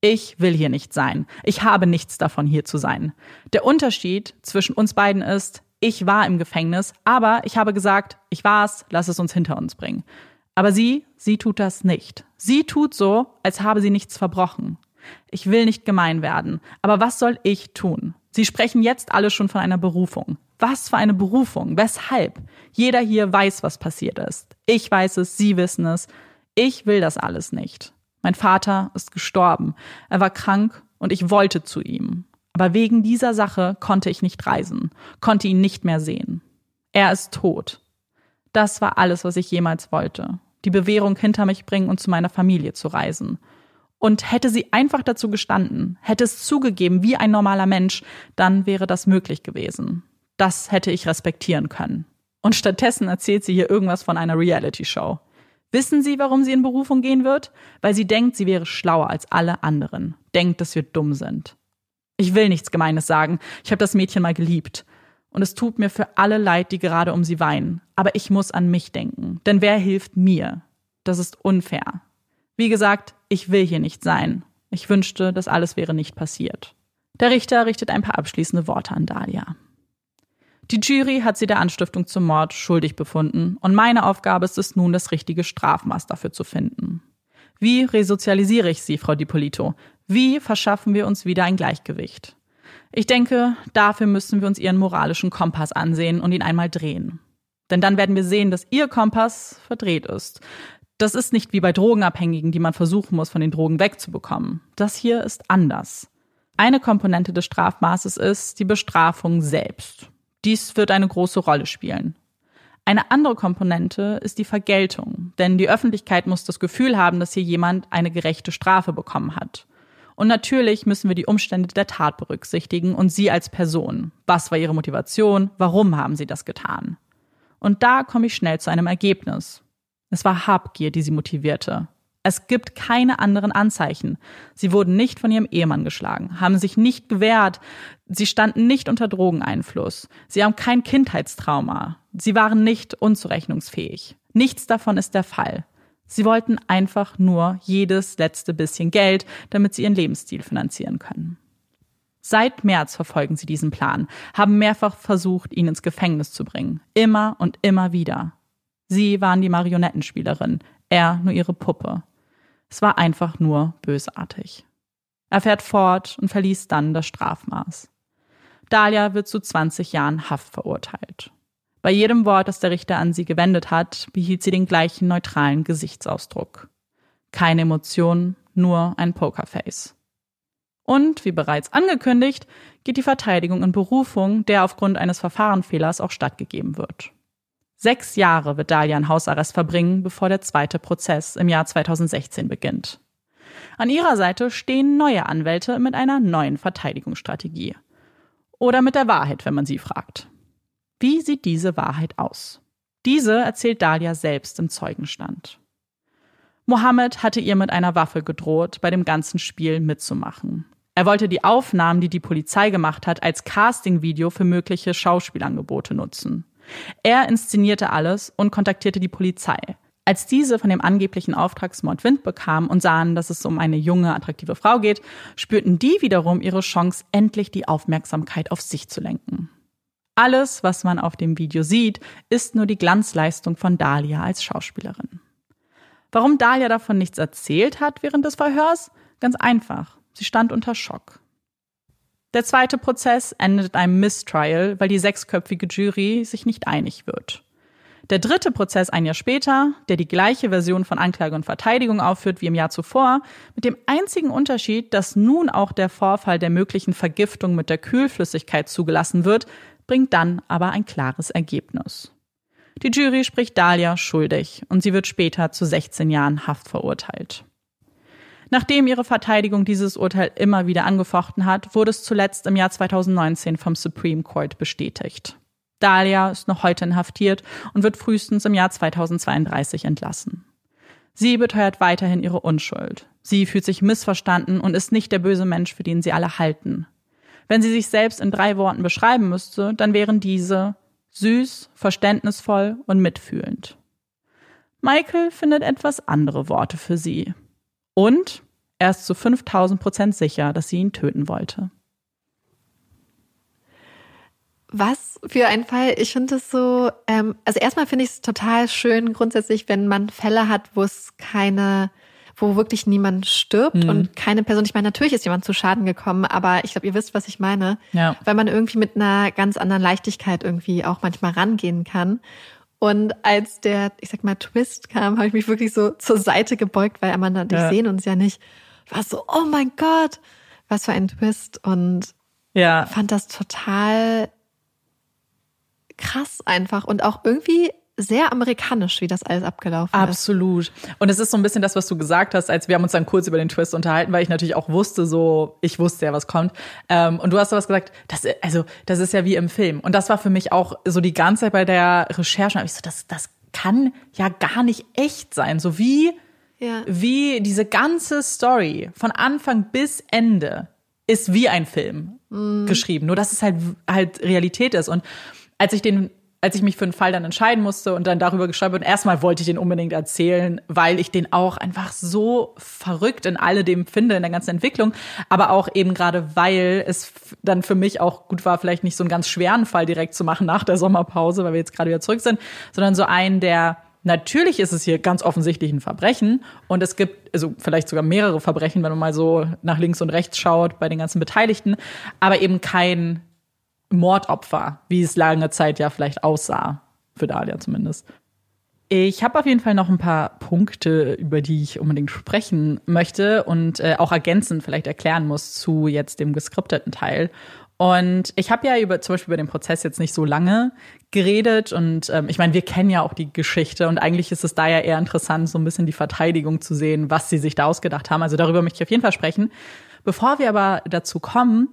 Ich will hier nicht sein. Ich habe nichts davon, hier zu sein. Der Unterschied zwischen uns beiden ist, ich war im Gefängnis, aber ich habe gesagt, ich war's, lass es uns hinter uns bringen. Aber sie, sie tut das nicht. Sie tut so, als habe sie nichts verbrochen. Ich will nicht gemein werden, aber was soll ich tun? Sie sprechen jetzt alle schon von einer Berufung. Was für eine Berufung? Weshalb? Jeder hier weiß, was passiert ist. Ich weiß es, Sie wissen es. Ich will das alles nicht. Mein Vater ist gestorben. Er war krank und ich wollte zu ihm. Aber wegen dieser Sache konnte ich nicht reisen, konnte ihn nicht mehr sehen. Er ist tot. Das war alles, was ich jemals wollte. Die Bewährung hinter mich bringen und zu meiner Familie zu reisen. Und hätte sie einfach dazu gestanden, hätte es zugegeben wie ein normaler Mensch, dann wäre das möglich gewesen. Das hätte ich respektieren können. Und stattdessen erzählt sie hier irgendwas von einer Reality-Show. Wissen Sie, warum sie in Berufung gehen wird? Weil sie denkt, sie wäre schlauer als alle anderen. Denkt, dass wir dumm sind. Ich will nichts Gemeines sagen. Ich habe das Mädchen mal geliebt. Und es tut mir für alle leid, die gerade um sie weinen. Aber ich muss an mich denken. Denn wer hilft mir? Das ist unfair. Wie gesagt, ich will hier nicht sein. Ich wünschte, das alles wäre nicht passiert. Der Richter richtet ein paar abschließende Worte an Dahlia. Die Jury hat sie der Anstiftung zum Mord schuldig befunden und meine Aufgabe ist es nun, das richtige Strafmaß dafür zu finden. Wie resozialisiere ich sie, Frau Dipolito? Wie verschaffen wir uns wieder ein Gleichgewicht? Ich denke, dafür müssen wir uns ihren moralischen Kompass ansehen und ihn einmal drehen. Denn dann werden wir sehen, dass ihr Kompass verdreht ist. Das ist nicht wie bei Drogenabhängigen, die man versuchen muss, von den Drogen wegzubekommen. Das hier ist anders. Eine Komponente des Strafmaßes ist die Bestrafung selbst. Dies wird eine große Rolle spielen. Eine andere Komponente ist die Vergeltung, denn die Öffentlichkeit muss das Gefühl haben, dass hier jemand eine gerechte Strafe bekommen hat. Und natürlich müssen wir die Umstände der Tat berücksichtigen und sie als Person. Was war ihre Motivation? Warum haben sie das getan? Und da komme ich schnell zu einem Ergebnis. Es war Habgier, die sie motivierte. Es gibt keine anderen Anzeichen. Sie wurden nicht von ihrem Ehemann geschlagen, haben sich nicht gewehrt, sie standen nicht unter Drogeneinfluss, sie haben kein Kindheitstrauma, sie waren nicht unzurechnungsfähig. Nichts davon ist der Fall. Sie wollten einfach nur jedes letzte bisschen Geld, damit sie ihren Lebensstil finanzieren können. Seit März verfolgen sie diesen Plan, haben mehrfach versucht, ihn ins Gefängnis zu bringen. Immer und immer wieder. Sie waren die Marionettenspielerin, er nur ihre Puppe. Es war einfach nur bösartig. Er fährt fort und verließ dann das Strafmaß. Dahlia wird zu 20 Jahren Haft verurteilt. Bei jedem Wort, das der Richter an sie gewendet hat, behielt sie den gleichen neutralen Gesichtsausdruck. Keine Emotionen, nur ein Pokerface. Und, wie bereits angekündigt, geht die Verteidigung in Berufung, der aufgrund eines Verfahrenfehlers auch stattgegeben wird. Sechs Jahre wird Dahlia in Hausarrest verbringen, bevor der zweite Prozess im Jahr 2016 beginnt. An ihrer Seite stehen neue Anwälte mit einer neuen Verteidigungsstrategie. Oder mit der Wahrheit, wenn man sie fragt. Wie sieht diese Wahrheit aus? Diese erzählt Dahlia selbst im Zeugenstand. Mohammed hatte ihr mit einer Waffe gedroht, bei dem ganzen Spiel mitzumachen. Er wollte die Aufnahmen, die die Polizei gemacht hat, als Castingvideo für mögliche Schauspielangebote nutzen. Er inszenierte alles und kontaktierte die Polizei. Als diese von dem angeblichen Auftragsmord Wind bekamen und sahen, dass es um eine junge, attraktive Frau geht, spürten die wiederum ihre Chance, endlich die Aufmerksamkeit auf sich zu lenken. Alles, was man auf dem Video sieht, ist nur die Glanzleistung von Dahlia als Schauspielerin. Warum Dahlia davon nichts erzählt hat während des Verhörs? Ganz einfach. Sie stand unter Schock. Der zweite Prozess endet in einem Mistrial, weil die sechsköpfige Jury sich nicht einig wird. Der dritte Prozess ein Jahr später, der die gleiche Version von Anklage und Verteidigung aufführt wie im Jahr zuvor, mit dem einzigen Unterschied, dass nun auch der Vorfall der möglichen Vergiftung mit der Kühlflüssigkeit zugelassen wird, bringt dann aber ein klares Ergebnis. Die Jury spricht Dahlia schuldig und sie wird später zu 16 Jahren Haft verurteilt. Nachdem ihre Verteidigung dieses Urteil immer wieder angefochten hat, wurde es zuletzt im Jahr 2019 vom Supreme Court bestätigt. Dahlia ist noch heute inhaftiert und wird frühestens im Jahr 2032 entlassen. Sie beteuert weiterhin ihre Unschuld. Sie fühlt sich missverstanden und ist nicht der böse Mensch, für den sie alle halten. Wenn sie sich selbst in drei Worten beschreiben müsste, dann wären diese süß, verständnisvoll und mitfühlend. Michael findet etwas andere Worte für sie. Und Er ist zu 5000 Prozent sicher, dass sie ihn töten wollte. Was für ein Fall. Ich finde es so, ähm, also erstmal finde ich es total schön grundsätzlich, wenn man Fälle hat, wo es keine, wo wirklich niemand stirbt mhm. und keine Person. Ich meine, natürlich ist jemand zu Schaden gekommen, aber ich glaube, ihr wisst, was ich meine. Ja. Weil man irgendwie mit einer ganz anderen Leichtigkeit irgendwie auch manchmal rangehen kann. Und als der, ich sag mal, Twist kam, habe ich mich wirklich so zur Seite gebeugt, weil Amanda und ich ja. sehen uns ja nicht. Ich war so, oh mein Gott, was für ein Twist. Und ja. fand das total krass einfach und auch irgendwie sehr amerikanisch, wie das alles abgelaufen Absolut. ist. Absolut. Und es ist so ein bisschen das, was du gesagt hast, als wir haben uns dann kurz über den Twist unterhalten, weil ich natürlich auch wusste, so, ich wusste ja, was kommt. Ähm, und du hast was gesagt, das, also, das ist ja wie im Film. Und das war für mich auch so die ganze Zeit bei der Recherche, ich so, das, das kann ja gar nicht echt sein. So wie, ja. wie diese ganze Story von Anfang bis Ende ist wie ein Film mhm. geschrieben. Nur dass es halt, halt Realität ist. Und als ich den als ich mich für einen Fall dann entscheiden musste und dann darüber geschrieben und erstmal wollte ich den unbedingt erzählen, weil ich den auch einfach so verrückt in alledem finde, in der ganzen Entwicklung, aber auch eben gerade, weil es dann für mich auch gut war, vielleicht nicht so einen ganz schweren Fall direkt zu machen nach der Sommerpause, weil wir jetzt gerade wieder zurück sind, sondern so einen, der Natürlich ist es hier ganz offensichtlich ein Verbrechen und es gibt also vielleicht sogar mehrere Verbrechen, wenn man mal so nach links und rechts schaut bei den ganzen Beteiligten, aber eben kein Mordopfer, wie es lange Zeit ja vielleicht aussah, für Dalia zumindest. Ich habe auf jeden Fall noch ein paar Punkte, über die ich unbedingt sprechen möchte und äh, auch ergänzend vielleicht erklären muss zu jetzt dem geskripteten Teil. Und ich habe ja über zum Beispiel über den Prozess jetzt nicht so lange geredet und ähm, ich meine, wir kennen ja auch die Geschichte und eigentlich ist es da ja eher interessant, so ein bisschen die Verteidigung zu sehen, was sie sich da ausgedacht haben. Also darüber möchte ich auf jeden Fall sprechen. Bevor wir aber dazu kommen,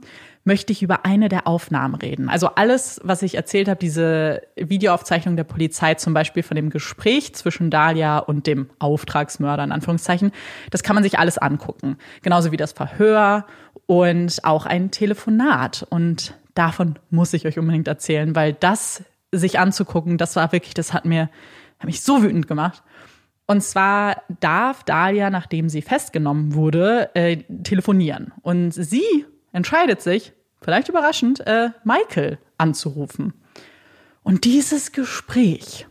möchte ich über eine der Aufnahmen reden. Also alles, was ich erzählt habe, diese Videoaufzeichnung der Polizei, zum Beispiel von dem Gespräch zwischen Dahlia und dem Auftragsmörder, in Anführungszeichen, das kann man sich alles angucken. Genauso wie das Verhör und auch ein Telefonat. Und davon muss ich euch unbedingt erzählen, weil das sich anzugucken, das war wirklich, das hat mir, hat mich so wütend gemacht. Und zwar darf Dahlia, nachdem sie festgenommen wurde, äh, telefonieren. Und sie entscheidet sich, vielleicht überraschend, äh, Michael anzurufen. Und dieses Gespräch,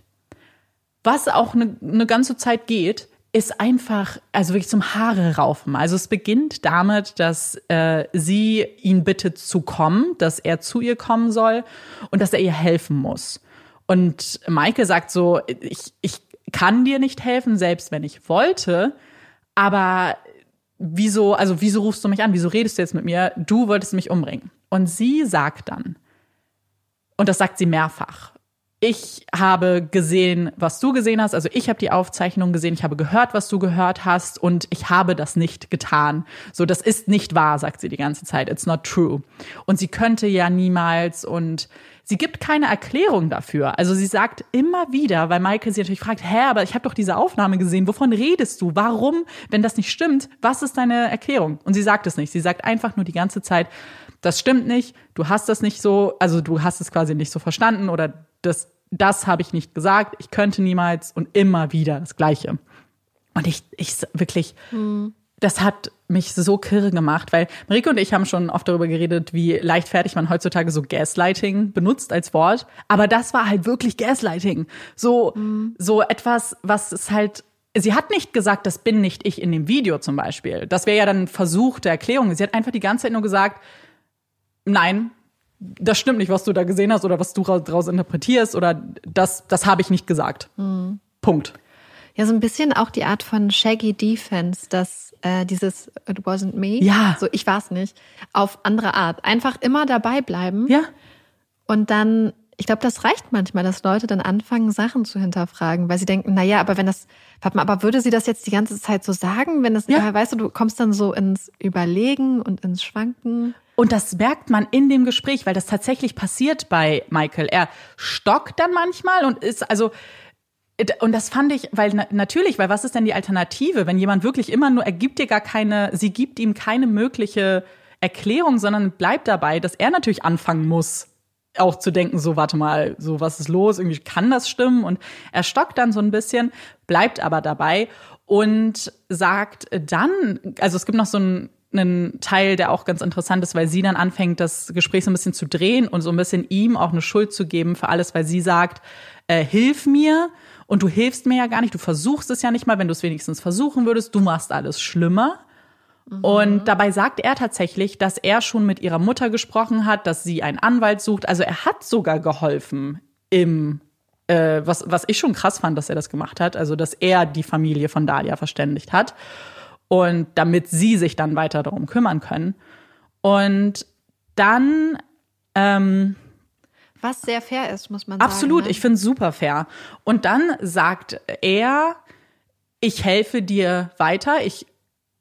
was auch eine ne ganze Zeit geht, ist einfach, also wirklich zum Haare raufen. Also es beginnt damit, dass äh, sie ihn bittet zu kommen, dass er zu ihr kommen soll und dass er ihr helfen muss. Und Michael sagt so, ich, ich kann dir nicht helfen, selbst wenn ich wollte, aber wieso, also wieso rufst du mich an? Wieso redest du jetzt mit mir? Du wolltest mich umbringen. Und sie sagt dann, und das sagt sie mehrfach, ich habe gesehen, was du gesehen hast. Also ich habe die Aufzeichnung gesehen, ich habe gehört, was du gehört hast und ich habe das nicht getan. So, das ist nicht wahr, sagt sie die ganze Zeit. It's not true. Und sie könnte ja niemals und sie gibt keine Erklärung dafür. Also sie sagt immer wieder, weil Michael sie natürlich fragt, hä, aber ich habe doch diese Aufnahme gesehen, wovon redest du? Warum, wenn das nicht stimmt, was ist deine Erklärung? Und sie sagt es nicht. Sie sagt einfach nur die ganze Zeit, das stimmt nicht, du hast das nicht so, also du hast es quasi nicht so verstanden oder das, das habe ich nicht gesagt, ich könnte niemals und immer wieder das Gleiche. Und ich, ich wirklich, mhm das hat mich so kirre gemacht, weil Marike und ich haben schon oft darüber geredet, wie leichtfertig man heutzutage so Gaslighting benutzt als Wort. Aber das war halt wirklich Gaslighting. So, mhm. so etwas, was es halt Sie hat nicht gesagt, das bin nicht ich in dem Video zum Beispiel. Das wäre ja dann versuchte Erklärung. Sie hat einfach die ganze Zeit nur gesagt, nein, das stimmt nicht, was du da gesehen hast oder was du daraus interpretierst oder das, das habe ich nicht gesagt. Mhm. Punkt. Ja, so ein bisschen auch die Art von Shaggy Defense, dass äh, dieses It wasn't me, ja. so ich war's nicht, auf andere Art. Einfach immer dabei bleiben. Ja. Und dann, ich glaube, das reicht manchmal, dass Leute dann anfangen, Sachen zu hinterfragen, weil sie denken, na ja, aber wenn das, warte mal, aber würde sie das jetzt die ganze Zeit so sagen, wenn das, ja. weißt du, du kommst dann so ins Überlegen und ins Schwanken. Und das merkt man in dem Gespräch, weil das tatsächlich passiert bei Michael. Er stockt dann manchmal und ist, also, und das fand ich, weil natürlich, weil was ist denn die Alternative, wenn jemand wirklich immer nur, er gibt dir gar keine, sie gibt ihm keine mögliche Erklärung, sondern bleibt dabei, dass er natürlich anfangen muss, auch zu denken, so, warte mal, so, was ist los? Irgendwie kann das stimmen? Und er stockt dann so ein bisschen, bleibt aber dabei. und sagt dann, also es gibt noch so einen, einen Teil, der auch ganz interessant ist, weil sie dann anfängt, das Gespräch so ein bisschen zu drehen und so ein bisschen ihm auch eine Schuld zu geben für alles, weil sie sagt, äh, hilf mir und du hilfst mir ja gar nicht, du versuchst es ja nicht mal, wenn du es wenigstens versuchen würdest, du machst alles schlimmer. Und dabei sagt er tatsächlich, dass er schon mit ihrer Mutter gesprochen hat, dass sie einen Anwalt sucht. Also er hat sogar geholfen im, äh, was, was ich schon krass fand, dass er das gemacht hat. Also dass er die Familie von Dahlia verständigt hat. Und damit sie sich dann weiter darum kümmern können. Und dann ähm, Was sehr fair ist, muss man Absolut, sagen. ne? ich finde es super fair. Und dann sagt er, ich helfe dir weiter, ich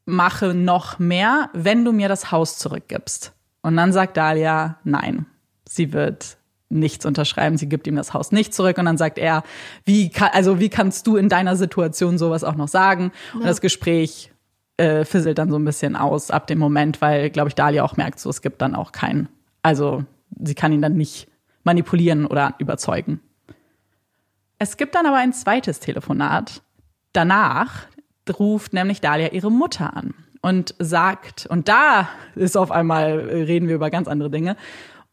mache noch mehr, wenn du mir das Haus zurückgibst. Und dann sagt Dahlia, nein, sie wird nichts unterschreiben, sie gibt ihm das Haus nicht zurück. Und dann sagt er, wie, kann, also wie kannst du in deiner Situation sowas auch noch sagen? Und das Gespräch äh, fisselt dann so ein bisschen aus ab dem Moment, weil, glaube ich, Dahlia auch merkt, so es gibt dann auch keinen, also sie kann ihn dann nicht manipulieren oder überzeugen. Es gibt dann aber ein zweites Telefonat. Danach ruft nämlich Dahlia ihre Mutter an und sagt, und da ist auf einmal, äh, reden wir über ganz andere Dinge.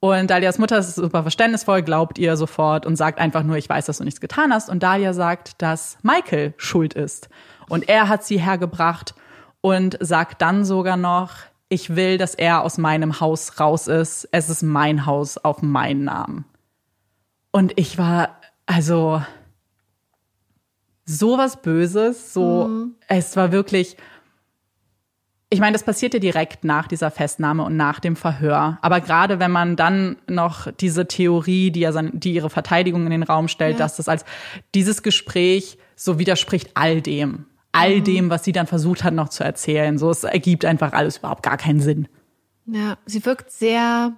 Und Dalias Mutter ist super verständnisvoll, glaubt ihr sofort und sagt einfach nur, ich weiß, dass du nichts getan hast. Und Dalia sagt, dass Michael schuld ist. Und er hat sie hergebracht und sagt dann sogar noch, ich will, dass er aus meinem Haus raus ist. Es ist mein Haus auf meinen Namen. Und ich war, also, sowas Böses, so, es war wirklich, ich meine, das passierte direkt nach dieser Festnahme und nach dem Verhör. Aber gerade wenn man dann noch diese Theorie, die ja seine, die ihre Verteidigung in den Raum stellt, dass das als dieses Gespräch so widerspricht all dem, all dem, was sie dann versucht hat noch zu erzählen. So, es ergibt einfach alles überhaupt gar keinen Sinn. Ja, sie wirkt sehr,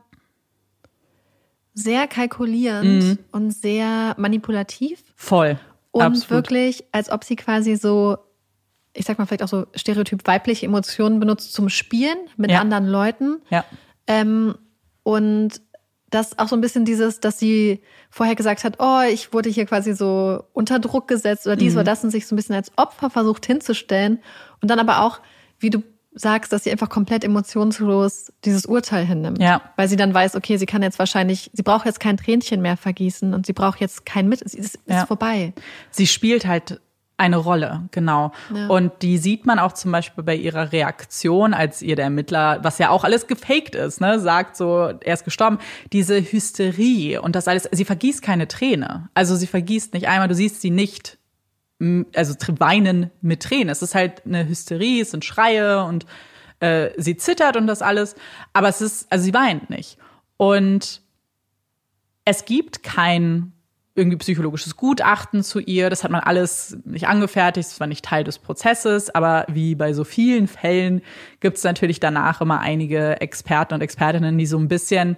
sehr kalkulierend und sehr manipulativ Voll. und Absolut. wirklich, als ob sie quasi so, ich sag mal vielleicht auch so stereotyp weibliche Emotionen benutzt zum Spielen mit Ja. anderen Leuten. Ja. Ähm, und das auch so ein bisschen dieses, dass sie vorher gesagt hat, oh, ich wurde hier quasi so unter Druck gesetzt oder Mhm. dies oder das und sich so ein bisschen als Opfer versucht hinzustellen. Und dann aber auch, wie du sagst, dass sie einfach komplett emotionslos dieses Urteil hinnimmt. Ja. Weil sie dann weiß, okay, sie kann jetzt wahrscheinlich, sie braucht jetzt kein Tränchen mehr vergießen und sie braucht jetzt kein Mit, es ist, Ja. ist vorbei. Sie spielt halt eine Rolle, genau. Ja. Und die sieht man auch zum Beispiel bei ihrer Reaktion, als ihr der Ermittler, was ja auch alles gefaked ist, ne, sagt so, er ist gestorben, diese Hysterie und das alles, sie vergießt keine Träne. Also sie vergießt nicht einmal, du siehst sie nicht, also weinen mit Tränen. Es ist halt eine Hysterie, es sind Schreie und äh, sie zittert und das alles, aber es ist, also sie weint nicht. Und es gibt kein irgendwie psychologisches Gutachten zu ihr. Das hat man alles nicht angefertigt, das war nicht Teil des Prozesses, aber wie bei so vielen Fällen gibt es natürlich danach immer einige Experten und Expertinnen, die so ein bisschen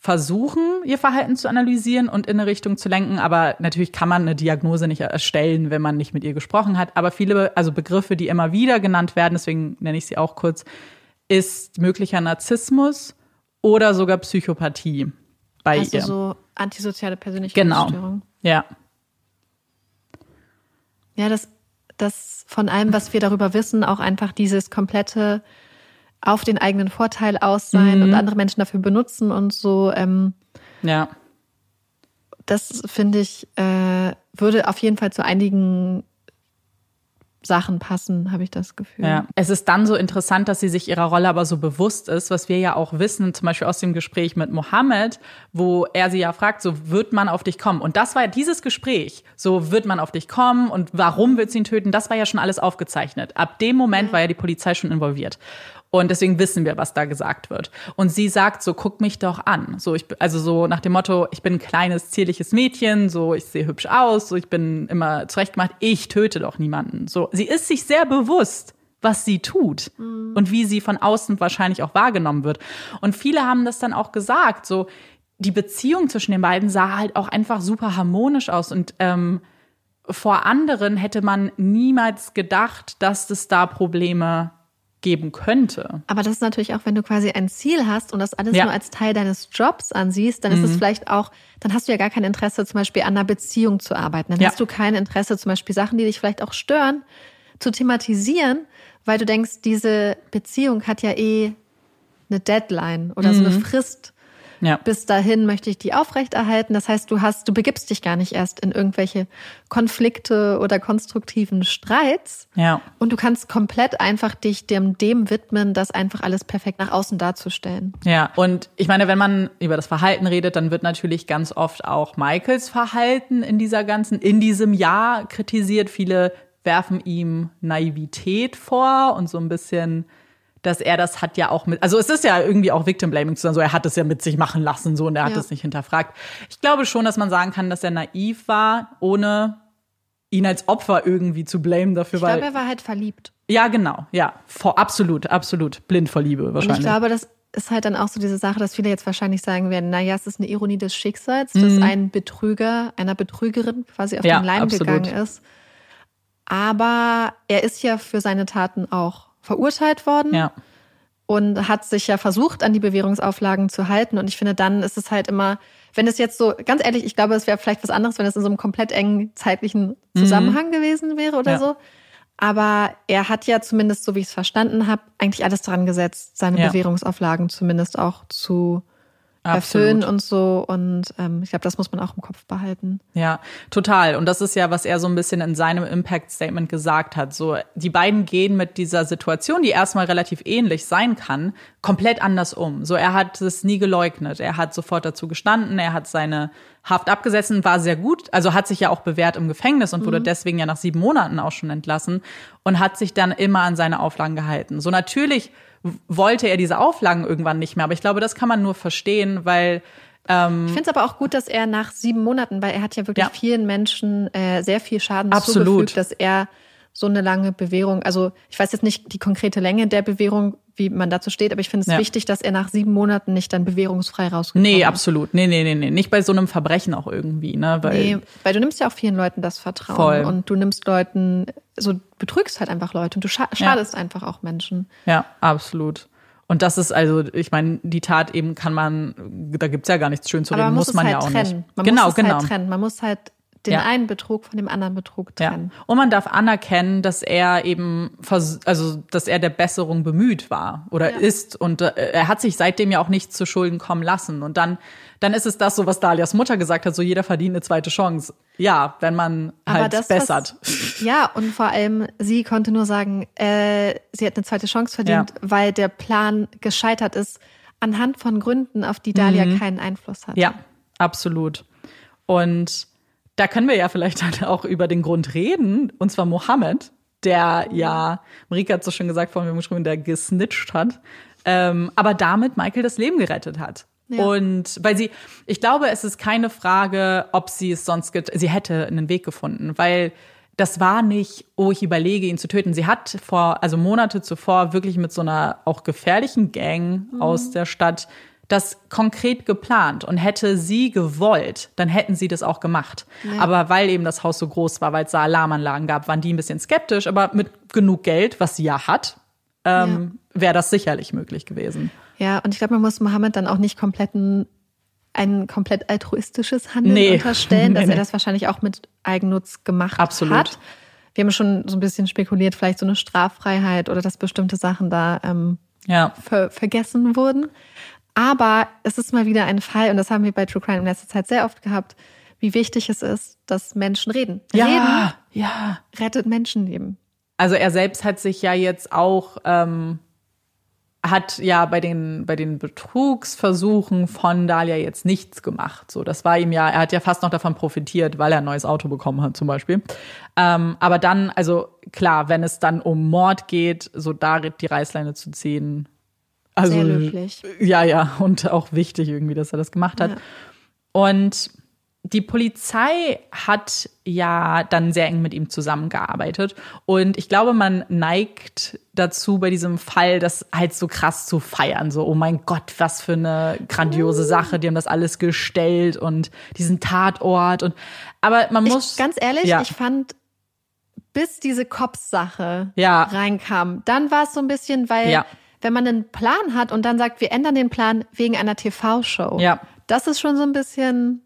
versuchen, ihr Verhalten zu analysieren und in eine Richtung zu lenken. Aber natürlich kann man eine Diagnose nicht erstellen, wenn man nicht mit ihr gesprochen hat. Aber viele, also Begriffe, die immer wieder genannt werden, deswegen nenne ich sie auch kurz, ist möglicher Narzissmus oder sogar Psychopathie bei Also ihr. so antisoziale Genau. Persönlichkeitsstörung. Ja. Ja, das, das von allem, was wir darüber wissen, auch einfach dieses komplette auf den eigenen Vorteil aus sein Mhm. und andere Menschen dafür benutzen und so. Ähm, Ja. das finde ich, äh, würde auf jeden Fall zu einigen Sachen passen, habe ich das Gefühl. Ja. Es ist dann so interessant, dass sie sich ihrer Rolle aber so bewusst ist, was wir ja auch wissen, zum Beispiel aus dem Gespräch mit Mohammed, wo er sie ja fragt, so wird man auf dich kommen. Und das war ja dieses Gespräch, so wird man auf dich kommen und warum wird sie ihn töten, das war ja schon alles aufgezeichnet. Ab dem Moment war ja die Polizei schon involviert. Und deswegen wissen wir, was da gesagt wird. Und sie sagt so, guck mich doch an. So, ich, also so nach dem Motto, ich bin ein kleines, zierliches Mädchen, so, ich sehe hübsch aus, so, ich bin immer zurechtgemacht, ich töte doch niemanden. So, sie ist sich sehr bewusst, was sie tut und wie sie von außen wahrscheinlich auch wahrgenommen wird. Und viele haben das dann auch gesagt, so, die Beziehung zwischen den beiden sah halt auch einfach super harmonisch aus und, ähm, vor anderen hätte man niemals gedacht, dass es da Probleme geben könnte. Aber das ist natürlich auch, wenn du quasi ein Ziel hast und das alles Ja. nur als Teil deines Jobs ansiehst, dann ist es vielleicht auch, dann hast du ja gar kein Interesse, zum Beispiel an einer Beziehung zu arbeiten. Dann Ja. hast du kein Interesse, zum Beispiel Sachen, die dich vielleicht auch stören, zu thematisieren, weil du denkst, diese Beziehung hat ja eh eine Deadline oder so eine Frist. Ja. Bis dahin möchte ich die aufrechterhalten. Das heißt, du hast, du begibst dich gar nicht erst in irgendwelche Konflikte oder konstruktiven Streits. Ja. Und du kannst komplett einfach dich dem, dem widmen, das einfach alles perfekt nach außen darzustellen. Ja, und ich meine, wenn man über das Verhalten redet, dann wird natürlich ganz oft auch Michaels Verhalten in dieser ganzen, in diesem Jahr kritisiert. Viele werfen ihm Naivität vor und so ein bisschen, dass er das hat ja auch mit, also es ist ja irgendwie auch Victim Blaming zu sagen, so er hat es ja mit sich machen lassen, so und er hat Ja. es nicht hinterfragt. Ich glaube schon, dass man sagen kann, dass er naiv war, ohne ihn als Opfer irgendwie zu blamen dafür, Ich glaube, er war halt verliebt. ja genau, ja, vor, absolut, absolut blind vor Liebe Und wahrscheinlich. ich glaube, das ist halt dann auch so diese Sache, dass viele jetzt wahrscheinlich sagen werden, naja, es ist eine Ironie des Schicksals, dass ein Betrüger einer Betrügerin quasi auf Mhm. Ja, den Leim absolut. gegangen ist. Aber er ist ja für seine Taten auch verurteilt worden ja. und hat sich ja versucht, an die Bewährungsauflagen zu halten. Und ich finde, dann ist es halt immer, wenn es jetzt so, ganz ehrlich, ich glaube, es wäre vielleicht was anderes, wenn es in so einem komplett engen zeitlichen Zusammenhang gewesen wäre oder Mhm. Ja. so. Aber er hat ja zumindest, so wie ich es verstanden habe, eigentlich alles dran gesetzt, seine Ja. Bewährungsauflagen zumindest auch zu erfüllen und so. Und ähm, ich glaube, das muss man auch im Kopf behalten. Ja, total. Und das ist ja, was er so ein bisschen in seinem Impact Statement gesagt hat. So, die beiden gehen mit dieser Situation, die erstmal relativ ähnlich sein kann, komplett anders um. So, er hat es nie geleugnet. Er hat sofort dazu gestanden. Er hat seine Haft abgesetzt und war sehr gut. Also hat sich ja auch bewährt im Gefängnis und wurde deswegen ja nach sieben Monaten auch schon entlassen und hat sich dann immer an seine Auflagen gehalten. So, natürlich wollte er diese Auflagen irgendwann nicht mehr. Aber ich glaube, das kann man nur verstehen, weil Ich finde es aber auch gut, dass er nach sieben Monaten, weil er hat ja wirklich Ja. vielen Menschen äh, sehr viel Schaden Absolut. zugefügt, dass er so eine lange Bewährung, also ich weiß jetzt nicht die konkrete Länge der Bewährung, wie man dazu steht, aber ich finde es Ja. wichtig, dass er nach sieben Monaten nicht dann bewährungsfrei rausgekommen Nee, absolut. Nee, nee, nee, nee. Nicht bei so einem Verbrechen auch irgendwie, ne? Weil, Nee, weil du nimmst ja auch vielen Leuten das Vertrauen Voll. und du nimmst Leuten, so betrügst halt einfach Leute und du scha schadest einfach auch Menschen. Ja, absolut. Und das ist also, ich meine, die Tat eben kann man, da gibt's ja gar nichts schön zu reden, man muss, muss man es ja halt auch trennen. nicht. Man genau, muss es genau. halt trennen. Man muss halt den Ja. einen Betrug von dem anderen Betrug Ja. trennen. Und man darf anerkennen, dass er eben, also dass er der Besserung bemüht war oder Ja. ist und äh, er hat sich seitdem ja auch nichts zu Schulden kommen lassen. Und dann, dann ist es das so, was Dalias Mutter gesagt hat: so jeder verdient eine zweite Chance. Ja, wenn man Aber halt das, bessert. Was, ja, und vor allem, sie konnte nur sagen, äh, sie hat eine zweite Chance verdient, Ja. weil der Plan gescheitert ist, anhand von Gründen, auf die Dalia keinen Einfluss hat. Mhm. Ja, absolut. Und da können wir ja vielleicht dann auch über den Grund reden, und zwar Mohammed, der ja, Marika hat so schön gesagt, vorhin wir geschrieben, der gesnitcht hat, ähm, aber damit Michael das Leben gerettet hat. Ja. Und weil sie, ich glaube, es ist keine Frage, ob sie es sonst, get sie hätte einen Weg gefunden, weil das war nicht, oh, ich überlege, ihn zu töten. Sie hat vor, also Monate zuvor wirklich mit so einer auch gefährlichen Gang aus der Stadt das konkret geplant und hätte sie gewollt, dann hätten sie das auch gemacht. Aber weil eben das Haus so groß war, weil es da Alarmanlagen gab, waren die ein bisschen skeptisch, aber mit genug Geld, was sie ja hat, ähm, wäre das sicherlich möglich gewesen. Ja, und ich glaube, man muss Mohammed dann auch nicht komplett ein, komplett altruistisches Handeln Nee. unterstellen, dass Nee, er das wahrscheinlich auch mit Eigennutz gemacht Absolut. hat. Wir haben schon so ein bisschen spekuliert, vielleicht so eine Straffreiheit oder dass bestimmte Sachen da ähm, Ja. ver vergessen wurden. Aber es ist mal wieder ein Fall, und das haben wir bei True Crime in letzter Zeit sehr oft gehabt, wie wichtig es ist, dass Menschen reden. Ja, ja. Reden rettet Menschenleben. Also er selbst hat sich ja jetzt auch, ähm, hat ja bei den, bei den Betrugsversuchen von Dalia jetzt nichts gemacht. So, das war ihm ja, er hat ja fast noch davon profitiert, weil er ein neues Auto bekommen hat, zum Beispiel. Ähm, aber dann, also klar, wenn es dann um Mord geht, so da die Reißleine zu ziehen. Also, Sehr löblich. Ja, ja, und auch wichtig irgendwie, dass er das gemacht hat. Ja. Und die Polizei hat ja dann sehr eng mit ihm zusammengearbeitet. Und ich glaube, man neigt dazu, bei diesem Fall das halt so krass zu feiern. So, oh mein Gott, was für eine grandiose Sache. Die haben das alles gestellt und diesen Tatort. Und aber man muss. Ich, ganz ehrlich, ja. ich fand, bis diese Cops-Sache Ja. reinkam, dann war es so ein bisschen, weil Ja. Wenn man einen Plan hat und dann sagt, wir ändern den Plan wegen einer TV-Show, Ja. das ist schon so ein bisschen.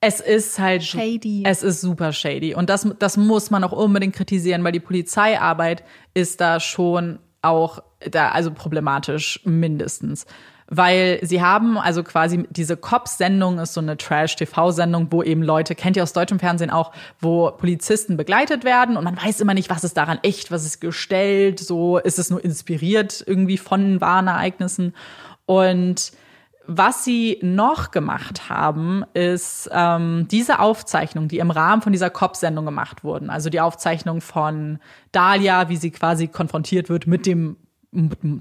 Es ist halt Shady. Es ist super shady. Und das, das muss man auch unbedingt kritisieren, weil die Polizeiarbeit ist da schon auch da, also problematisch mindestens. Weil sie haben also quasi diese Cops-Sendung ist so eine Trash-TV-Sendung, wo eben Leute, kennt ihr aus deutschem Fernsehen auch, wo Polizisten begleitet werden und man weiß immer nicht, was ist daran echt, was ist gestellt, so ist es nur inspiriert irgendwie von wahren Ereignissen. Und was sie noch gemacht haben, ist ähm, diese Aufzeichnung, die im Rahmen von dieser Cop-Sendung gemacht wurden. Also die Aufzeichnung von Dahlia, wie sie quasi konfrontiert wird mit dem,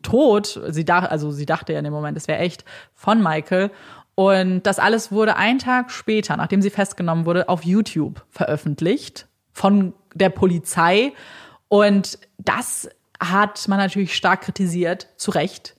Tod. Sie dachte, also sie dachte ja in dem Moment, es wäre echt von Michael. Und das alles wurde einen Tag später, nachdem sie festgenommen wurde, auf YouTube veröffentlicht von der Polizei. Und das hat man natürlich stark kritisiert, zu Recht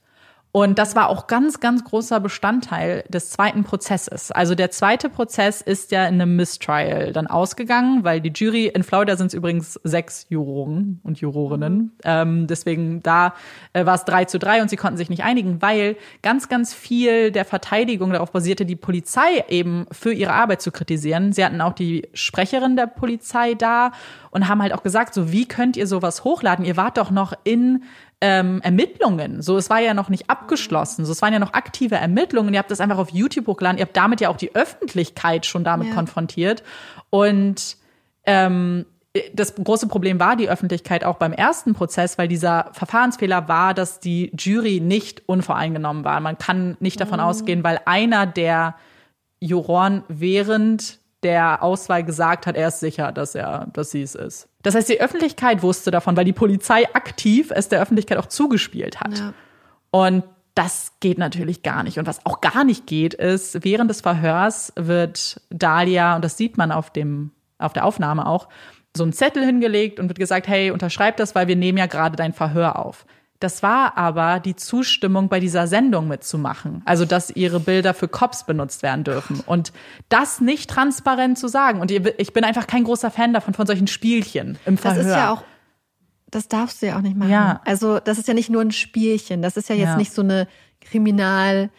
und das war auch ganz, ganz großer Bestandteil des zweiten Prozesses. Also der zweite Prozess ist ja in einem Mistrial dann ausgegangen, weil die Jury, in Florida sind es übrigens sechs Juroren und Jurorinnen. Ähm, deswegen da äh, war es drei zu drei und sie konnten sich nicht einigen, weil ganz, ganz viel der Verteidigung darauf basierte, die Polizei eben für ihre Arbeit zu kritisieren. Sie hatten auch die Sprecherin der Polizei da und haben halt auch gesagt, so wie könnt ihr sowas hochladen? Ihr wart doch noch in ähm, Ermittlungen. So, es war ja noch nicht abgeschlossen. So, es waren ja noch aktive Ermittlungen. Ihr habt das einfach auf YouTube hochgeladen. Ihr habt damit ja auch die Öffentlichkeit schon damit ja. konfrontiert. Und ähm, das große Problem war die Öffentlichkeit auch beim ersten Prozess, weil dieser Verfahrensfehler war, dass die Jury nicht unvoreingenommen war. Man kann nicht davon mhm. ausgehen, weil einer der Juroren während der Auswahl gesagt hat, er ist sicher, dass er, dass sie es ist. Das heißt, die Öffentlichkeit wusste davon, weil die Polizei aktiv es der Öffentlichkeit auch zugespielt hat. Ja. Und das geht natürlich gar nicht. Und was auch gar nicht geht, ist, während des Verhörs wird Dahlia, und das sieht man auf dem, auf der Aufnahme auch, so ein Zettel hingelegt und wird gesagt, hey, unterschreib das, weil wir nehmen ja gerade dein Verhör auf. Das war aber die Zustimmung bei dieser Sendung mitzumachen. Also, dass ihre Bilder für Cops benutzt werden dürfen. Und das nicht transparent zu sagen. Und ich bin einfach kein großer Fan davon, von solchen Spielchen im Verhör. Das ist ja auch, das darfst du ja auch nicht machen. Ja. Also, das ist ja nicht nur ein Spielchen. Das ist ja jetzt ja. nicht so eine Kriminal,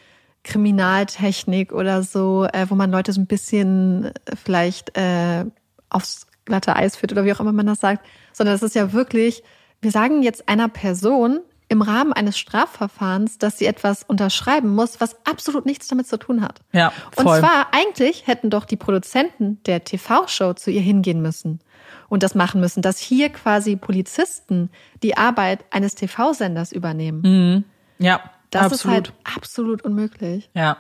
Kriminaltechnik oder so, äh, wo man Leute so ein bisschen äh, vielleicht äh, aufs glatte Eis führt oder wie auch immer man das sagt. Sondern das ist ja wirklich, wir sagen jetzt einer Person, im Rahmen eines Strafverfahrens, dass sie etwas unterschreiben muss, was absolut nichts damit zu tun hat. Ja, voll. Und zwar eigentlich hätten doch die Produzenten der TV-Show zu ihr hingehen müssen und das machen müssen, dass hier quasi Polizisten die Arbeit eines TV-Senders übernehmen. Mhm. Ja, das absolut. ist halt absolut unmöglich. Ja.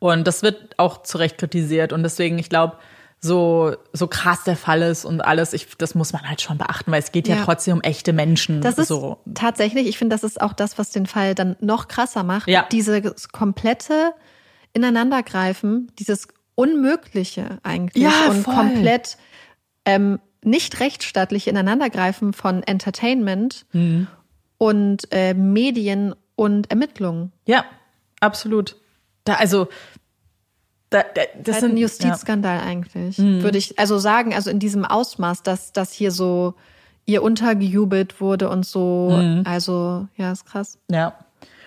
Und das wird auch zu Recht kritisiert und deswegen, ich glaube, so, so krass der Fall ist und alles, ich, das muss man halt schon beachten, weil es geht ja, ja trotzdem um echte Menschen. Das ist so. tatsächlich, ich finde, das ist auch das, was den Fall dann noch krasser macht. Ja. Dieses komplette Ineinandergreifen, dieses Unmögliche eigentlich ja, und voll. komplett ähm, nicht rechtsstaatliche Ineinandergreifen von Entertainment mhm. und äh, Medien und Ermittlungen. Ja, absolut. Da, also da, da, das halt ist ein Justizskandal ja. eigentlich, mhm. würde ich also sagen, also in diesem Ausmaß, dass das hier so ihr untergejubelt wurde und so, mhm. also ja, ist krass. Ja.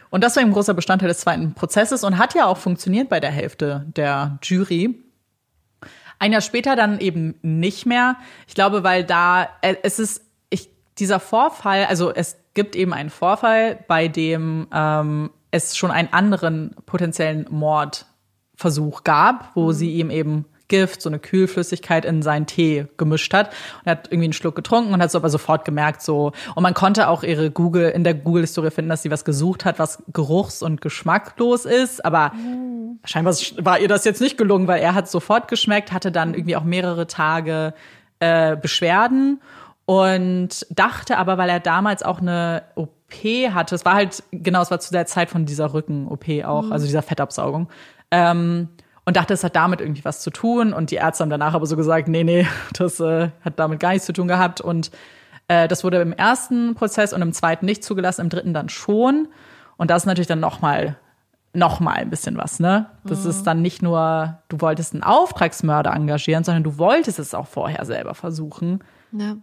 Und das war ein großer Bestandteil des zweiten Prozesses und hat ja auch funktioniert bei der Hälfte der Jury. Ein Jahr später dann eben nicht mehr. Ich glaube, weil da äh, es ist ich, dieser Vorfall, also es gibt eben einen Vorfall, bei dem ähm, es schon einen anderen potenziellen Mord Versuch gab, wo mhm. sie ihm eben Gift, so eine Kühlflüssigkeit in seinen Tee gemischt hat. Und er hat irgendwie einen Schluck getrunken und hat so aber sofort gemerkt, so. Und man konnte auch ihre Google, in der Google-Historie finden, dass sie was gesucht hat, was geruchs- und geschmacklos ist. Aber mhm. scheinbar war ihr das jetzt nicht gelungen, weil er hat sofort geschmeckt, hatte dann irgendwie auch mehrere Tage äh, Beschwerden und dachte aber, weil er damals auch eine OP hatte, es war halt, genau, es war zu der Zeit von dieser Rücken-OP auch, mhm. also dieser Fettabsaugung, ähm, und dachte, es hat damit irgendwie was zu tun. Und die Ärzte haben danach aber so gesagt, nee, nee, das äh, hat damit gar nichts zu tun gehabt. Und äh, das wurde im ersten Prozess und im zweiten nicht zugelassen, im dritten dann schon. Und das ist natürlich dann nochmal noch mal ein bisschen was, ne? Das mhm. ist dann nicht nur, du wolltest einen Auftragsmörder engagieren, sondern du wolltest es auch vorher selber versuchen. Ja.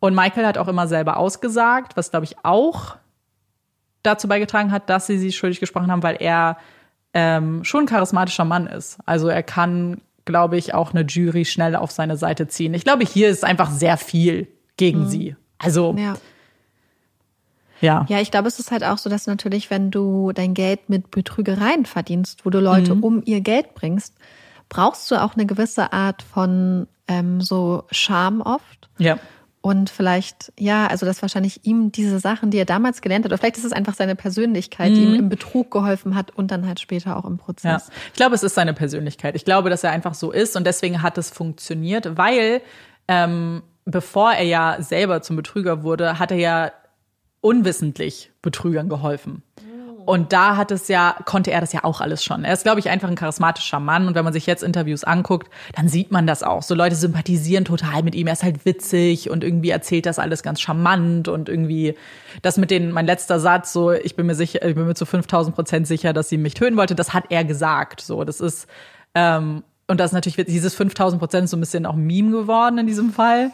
Und Michael hat auch immer selber ausgesagt, was glaube ich auch dazu beigetragen hat, dass sie sie schuldig gesprochen haben, weil er ähm, schon ein charismatischer Mann ist. Also er kann glaube ich, auch eine Jury schnell auf seine Seite ziehen. Ich glaube, hier ist einfach sehr viel gegen sie. Also, Ja. ja. Ja, ich glaube, es ist halt auch so, dass natürlich, wenn du dein Geld mit Betrügereien verdienst, wo du Leute Mhm. um ihr Geld bringst, brauchst du auch eine gewisse Art von ähm, so Charme oft. Ja. Und vielleicht, ja, also dass wahrscheinlich ihm diese Sachen, die er damals gelernt hat, oder vielleicht ist es einfach seine Persönlichkeit, die ihm im Betrug geholfen hat und dann halt später auch im Mhm. Ja, Prozess. ich glaube, es ist seine Persönlichkeit. Ich glaube, dass er einfach so ist und deswegen hat es funktioniert, weil ähm, bevor er ja selber zum Betrüger wurde, hat er ja unwissentlich Betrügern geholfen. Und da hat es ja, konnte er das ja auch alles schon. Er ist, glaube ich, einfach ein charismatischer Mann. Und wenn man sich jetzt Interviews anguckt, dann sieht man das auch. So Leute sympathisieren total mit ihm. Er ist halt witzig und irgendwie erzählt das alles ganz charmant und irgendwie das mit den, mein letzter Satz, so, ich bin mir sicher, ich bin mir zu 5000 Prozent sicher, dass sie mich töten wollte. Das hat er gesagt. So, das ist, ähm, und das ist natürlich, dieses 5000 Prozent so ein bisschen auch Meme geworden in diesem Fall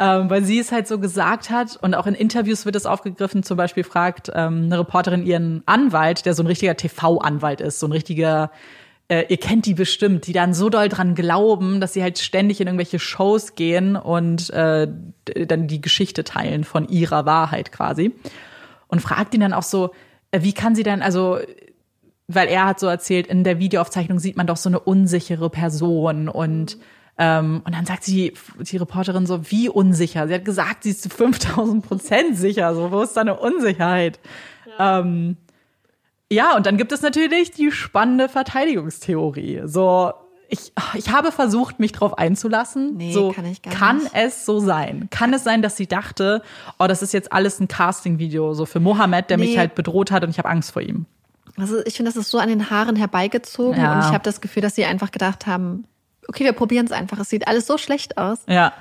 ähm, weil sie es halt so gesagt hat und auch in Interviews wird es aufgegriffen. Zum Beispiel fragt ähm, eine Reporterin ihren Anwalt, der so ein richtiger TV-Anwalt ist, so ein richtiger, äh, ihr kennt die bestimmt, die dann so doll dran glauben, dass sie halt ständig in irgendwelche Shows gehen und äh, dann die Geschichte teilen von ihrer Wahrheit quasi. Und fragt ihn dann auch so, äh, wie kann sie dann, also weil er hat so erzählt, in der Videoaufzeichnung sieht man doch so eine unsichere Person und ähm, und dann sagt sie, die Reporterin so, wie unsicher? Sie hat gesagt, sie ist zu 5000 Prozent sicher. So, wo ist da eine Unsicherheit? Ja. Ähm, ja, und dann gibt es natürlich die spannende Verteidigungstheorie. So, ich, ich habe versucht, mich drauf einzulassen. Nee, so, kann ich gar kann nicht. es so sein? Kann es sein, dass sie dachte, oh, das ist jetzt alles ein Casting-Video so für Mohammed, der mich Nee. halt bedroht hat und ich habe Angst vor ihm? Also ich finde, das ist so an den Haaren herbeigezogen Ja. und ich habe das Gefühl, dass sie einfach gedacht haben, okay, wir probieren es einfach. Es sieht alles so schlecht aus. Ja.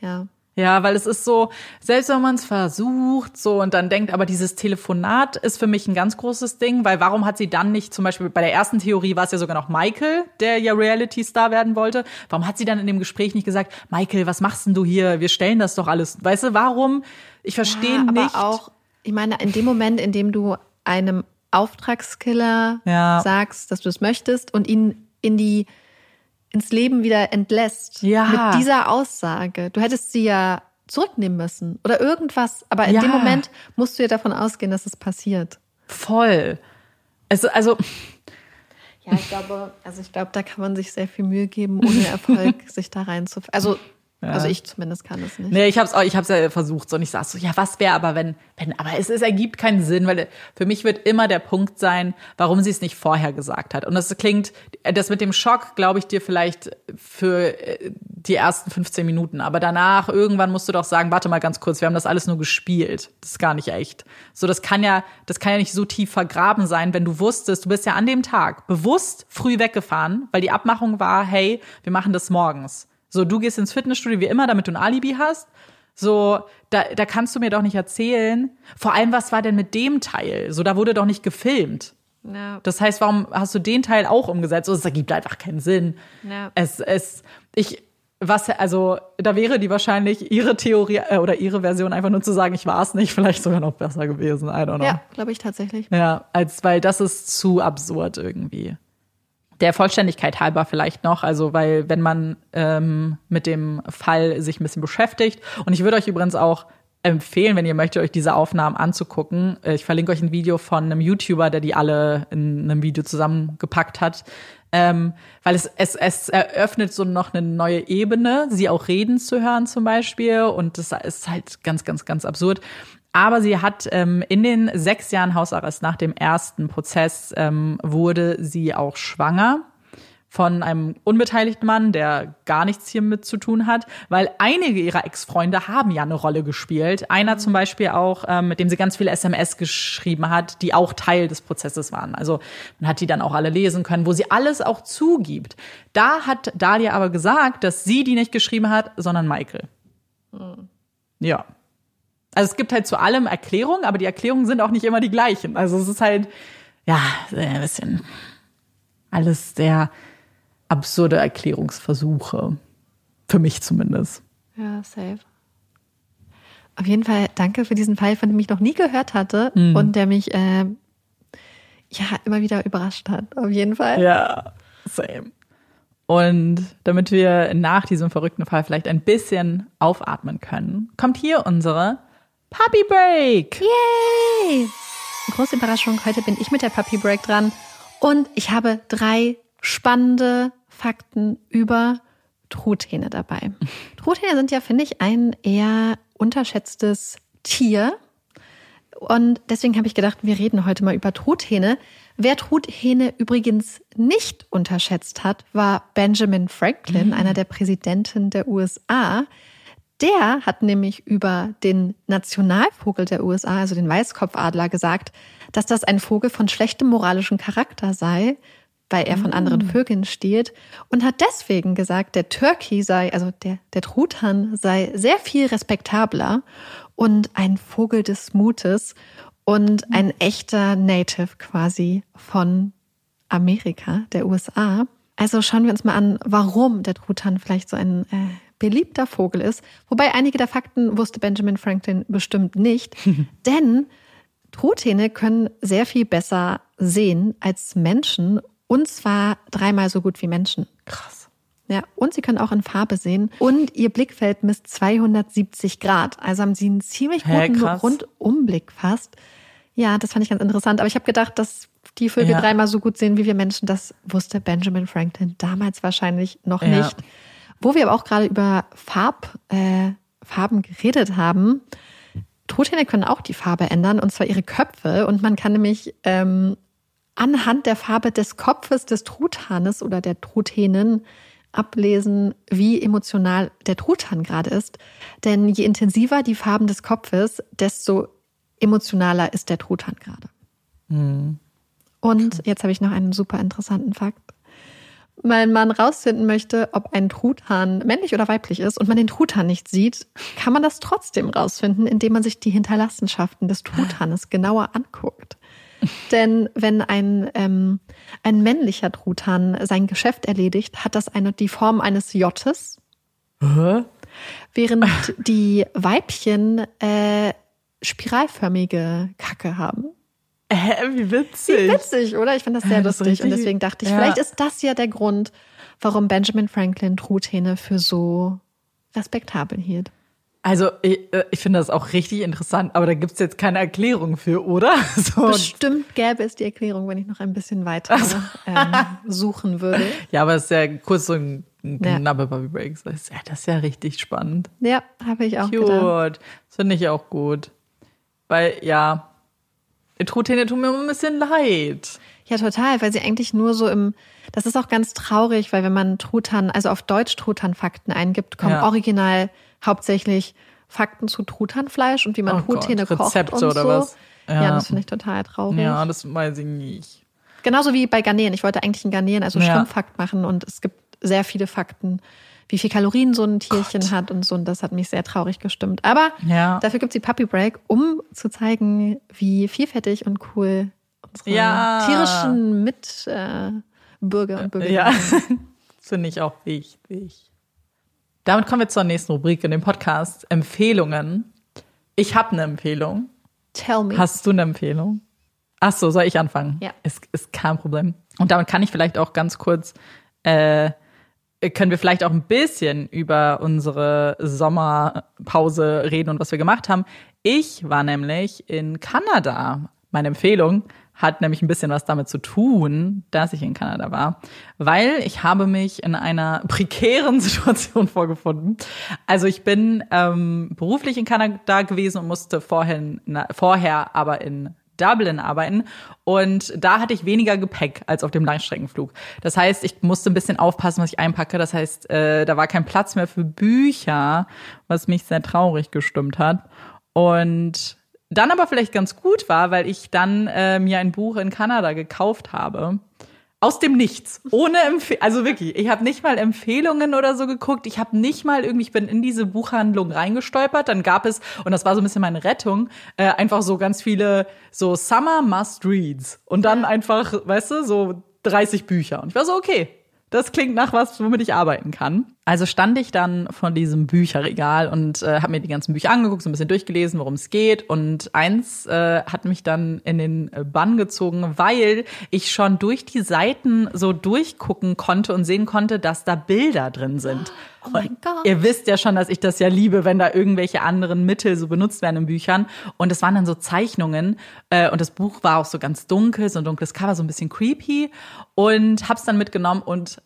Ja. Ja, weil es ist so, selbst wenn man es versucht, so und dann denkt, aber dieses Telefonat ist für mich ein ganz großes Ding, weil warum hat sie dann nicht, zum Beispiel bei der ersten Theorie war es ja sogar noch Michael, der ja Reality-Star werden wollte. Warum hat sie dann in dem Gespräch nicht gesagt, Michael, was machst denn du hier? Wir stellen das doch alles. Weißt du, warum? Ich verstehe Ja, aber nicht. auch, ich meine, in dem Moment, in dem du einem Auftragskiller Ja. sagst, dass du es möchtest und ihn in die ins Leben wieder entlässt Ja. mit dieser Aussage. Du hättest sie ja zurücknehmen müssen oder irgendwas, aber in Ja. dem Moment musst du ja davon ausgehen, dass es passiert. voll. Es, also, Ja, ich glaube, also ich glaube, da kann man sich sehr viel Mühe geben, ohne Erfolg sich da rein zu. Also, also ich zumindest kann es nicht. Nee, ich hab's auch, ich hab's ja versucht so und ich saß so, ja, was wäre aber wenn, wenn, aber es, es ergibt keinen Sinn, weil für mich wird immer der Punkt sein, warum sie es nicht vorher gesagt hat. Und das klingt, das mit dem Schock, glaube ich dir vielleicht für äh, die ersten 15 Minuten, aber danach irgendwann musst du doch sagen, warte mal ganz kurz, wir haben das alles nur gespielt. Das ist gar nicht echt. So, das kann ja, das kann ja nicht so tief vergraben sein, wenn du wusstest, du bist ja an dem Tag bewusst früh weggefahren, weil die Abmachung war, hey, wir machen das morgens. So, du gehst ins Fitnessstudio wie immer, damit du ein Alibi hast. So, da, da kannst du mir doch nicht erzählen. Vor allem, was war denn mit dem Teil? So, da wurde doch nicht gefilmt. Ja. Das heißt, warum hast du den Teil auch umgesetzt? So, es ergibt einfach keinen Sinn. Ja. Es, es, ich, was, also, da wäre die wahrscheinlich ihre Theorie äh, oder ihre Version einfach nur zu sagen, ich war es nicht, vielleicht sogar noch besser gewesen. I don't know. Ja, glaube ich tatsächlich. Ja, als weil das ist zu absurd irgendwie. Der Vollständigkeit halber vielleicht noch, also weil wenn man ähm, mit dem Fall sich ein bisschen beschäftigt und ich würde euch übrigens auch empfehlen, wenn ihr möchtet, euch diese Aufnahmen anzugucken. Äh, Ich verlinke euch ein Video von einem YouTuber, der die alle in einem Video zusammengepackt hat. Ähm, weil es, es, es eröffnet so noch eine neue Ebene, sie auch reden zu hören zum Beispiel. Und das ist halt ganz, ganz, ganz absurd. Aber sie hat ähm, in den sechs Jahren Hausarrest nach dem ersten Prozess ähm, wurde sie auch schwanger von einem unbeteiligten Mann, der gar nichts hiermit zu tun hat, weil einige ihrer Ex-Freunde haben ja eine Rolle gespielt. Einer zum Beispiel auch, ähm, mit dem sie ganz viele SMS geschrieben hat, die auch Teil des Prozesses waren. Also man hat die dann auch alle lesen können, wo sie alles auch zugibt. Da hat Dalia aber gesagt, dass sie die nicht geschrieben hat, sondern Michael. Ja. Also es gibt halt zu allem Erklärungen, aber die Erklärungen sind auch nicht immer die gleichen. Also es ist halt, ja, ein bisschen alles sehr absurde Erklärungsversuche. Für mich zumindest. Ja, safe. Auf jeden Fall danke für diesen Fall, von dem ich noch nie gehört hatte Mhm. und der mich äh, ja immer wieder überrascht hat. Auf jeden Fall. Ja, same. Und damit wir nach diesem verrückten Fall vielleicht ein bisschen aufatmen können, kommt hier unsere Puppy Break. Yay! Große Überraschung, heute bin ich mit der Puppy Break dran und ich habe drei spannende Fakten über Truthähne dabei. Truthähne sind ja, finde ich, ein eher unterschätztes Tier. Und deswegen habe ich gedacht, wir reden heute mal über Truthähne. Wer Truthähne übrigens nicht unterschätzt hat, war Benjamin Franklin, mhm. einer der Präsidenten der USA. Der hat nämlich über den Nationalvogel der USA, also den Weißkopfadler, gesagt, dass das ein Vogel von schlechtem moralischen Charakter sei, weil er von anderen mm. Vögeln stiehlt und hat deswegen gesagt, der Turkey sei, also der, der Truthahn sei sehr viel respektabler und ein Vogel des Mutes und ein echter Native quasi von Amerika, der USA. Also schauen wir uns mal an, warum der Truthahn vielleicht so ein äh, beliebter Vogel ist. Wobei einige der Fakten wusste Benjamin Franklin bestimmt nicht. denn Truthähne können sehr viel besser sehen als Menschen und zwar dreimal so gut wie Menschen. Krass. Ja, und sie können auch in Farbe sehen. Und ihr Blickfeld misst 270 Grad. Also haben sie einen ziemlich guten Hä, Rundumblick fast. Ja, das fand ich ganz interessant. Aber ich habe gedacht, dass die Vögel ja. dreimal so gut sehen wie wir Menschen. Das wusste Benjamin Franklin damals wahrscheinlich noch ja. nicht. Wo wir aber auch gerade über Farb, äh, Farben geredet haben. Truthähne können auch die Farbe ändern, und zwar ihre Köpfe. Und man kann nämlich ähm, anhand der Farbe des Kopfes des Truthahnes oder der Truthänen ablesen, wie emotional der Truthahn gerade ist. Denn je intensiver die Farben des Kopfes, desto emotionaler ist der Truthahn gerade. Mhm. Und jetzt habe ich noch einen super interessanten Fakt mein Mann rausfinden möchte, ob ein Truthahn männlich oder weiblich ist und man den Truthahn nicht sieht, kann man das trotzdem rausfinden, indem man sich die Hinterlassenschaften des Truthahnes genauer anguckt. Denn wenn ein, ähm, ein männlicher Truthahn sein Geschäft erledigt, hat das eine, die Form eines Jottes. Hä? Während die Weibchen äh, spiralförmige Kacke haben. Hä, wie witzig. Wie witzig, oder? Ich fand das sehr das lustig. Und deswegen dachte ich, ja. vielleicht ist das ja der Grund, warum Benjamin Franklin Truthähne für so respektabel hielt. Also ich, äh, ich finde das auch richtig interessant, aber da gibt es jetzt keine Erklärung für, oder? So. Bestimmt gäbe es die Erklärung, wenn ich noch ein bisschen weiter also. ähm, suchen würde. Ja, aber es ist ja kurz so ein knappe ja. Bobby Breaks. Das ist, ja, das ist ja richtig spannend. Ja, habe ich auch Cute. gedacht. Das finde ich auch gut. Weil, ja, Truthähne tun mir immer ein bisschen leid. Ja, total, weil sie eigentlich nur so im, das ist auch ganz traurig, weil wenn man Truthahn, also auf Deutsch Truthahn-Fakten eingibt, kommen ja. original hauptsächlich Fakten zu Truthahnfleisch und wie man oh Truthähne Gott, kocht Rezepte und so. was? Ja, ja das finde ich total traurig. Ja, das weiß ich nicht. Genauso wie bei Garnelen. Ich wollte eigentlich einen Garnelen, also ja. Schwimmfakt machen und es gibt sehr viele Fakten, wie viel Kalorien so ein Tierchen Gott. hat und so. Und das hat mich sehr traurig gestimmt. Aber ja. dafür gibt es die Puppy Break, um zu zeigen, wie vielfältig und cool unsere ja. tierischen Mitbürger äh, und Bürger ja. sind. Ja, finde ich auch wichtig. Damit kommen wir zur nächsten Rubrik in dem Podcast. Empfehlungen. Ich habe eine Empfehlung. Tell me. Hast du eine Empfehlung? Ach so, soll ich anfangen? Ja. Ist, ist kein Problem. Und damit kann ich vielleicht auch ganz kurz, äh, können wir vielleicht auch ein bisschen über unsere Sommerpause reden und was wir gemacht haben. Ich war nämlich in Kanada. Meine Empfehlung hat nämlich ein bisschen was damit zu tun, dass ich in Kanada war, weil ich habe mich in einer prekären Situation vorgefunden. Also ich bin ähm, beruflich in Kanada gewesen und musste vorhin, na, vorher aber in Dublin arbeiten und da hatte ich weniger Gepäck als auf dem Langstreckenflug. Das heißt, ich musste ein bisschen aufpassen, was ich einpacke. Das heißt, äh, da war kein Platz mehr für Bücher, was mich sehr traurig gestimmt hat. Und dann aber vielleicht ganz gut war, weil ich dann äh, mir ein Buch in Kanada gekauft habe. Aus dem Nichts. Ohne Empfehlung. Also wirklich, ich habe nicht mal Empfehlungen oder so geguckt. Ich habe nicht mal irgendwie, ich bin in diese Buchhandlung reingestolpert. Dann gab es, und das war so ein bisschen meine Rettung, äh, einfach so ganz viele so Summer Must Reads. Und dann einfach, weißt du, so 30 Bücher. Und ich war so, okay, das klingt nach was, womit ich arbeiten kann. Also stand ich dann vor diesem Bücherregal und äh, habe mir die ganzen Bücher angeguckt, so ein bisschen durchgelesen, worum es geht. Und eins äh, hat mich dann in den Bann gezogen, weil ich schon durch die Seiten so durchgucken konnte und sehen konnte, dass da Bilder drin sind. Oh mein Gott. Ihr wisst ja schon, dass ich das ja liebe, wenn da irgendwelche anderen Mittel so benutzt werden in Büchern. Und es waren dann so Zeichnungen. Äh, und das Buch war auch so ganz dunkel, so ein dunkles Cover, so ein bisschen creepy. Und hab's dann mitgenommen und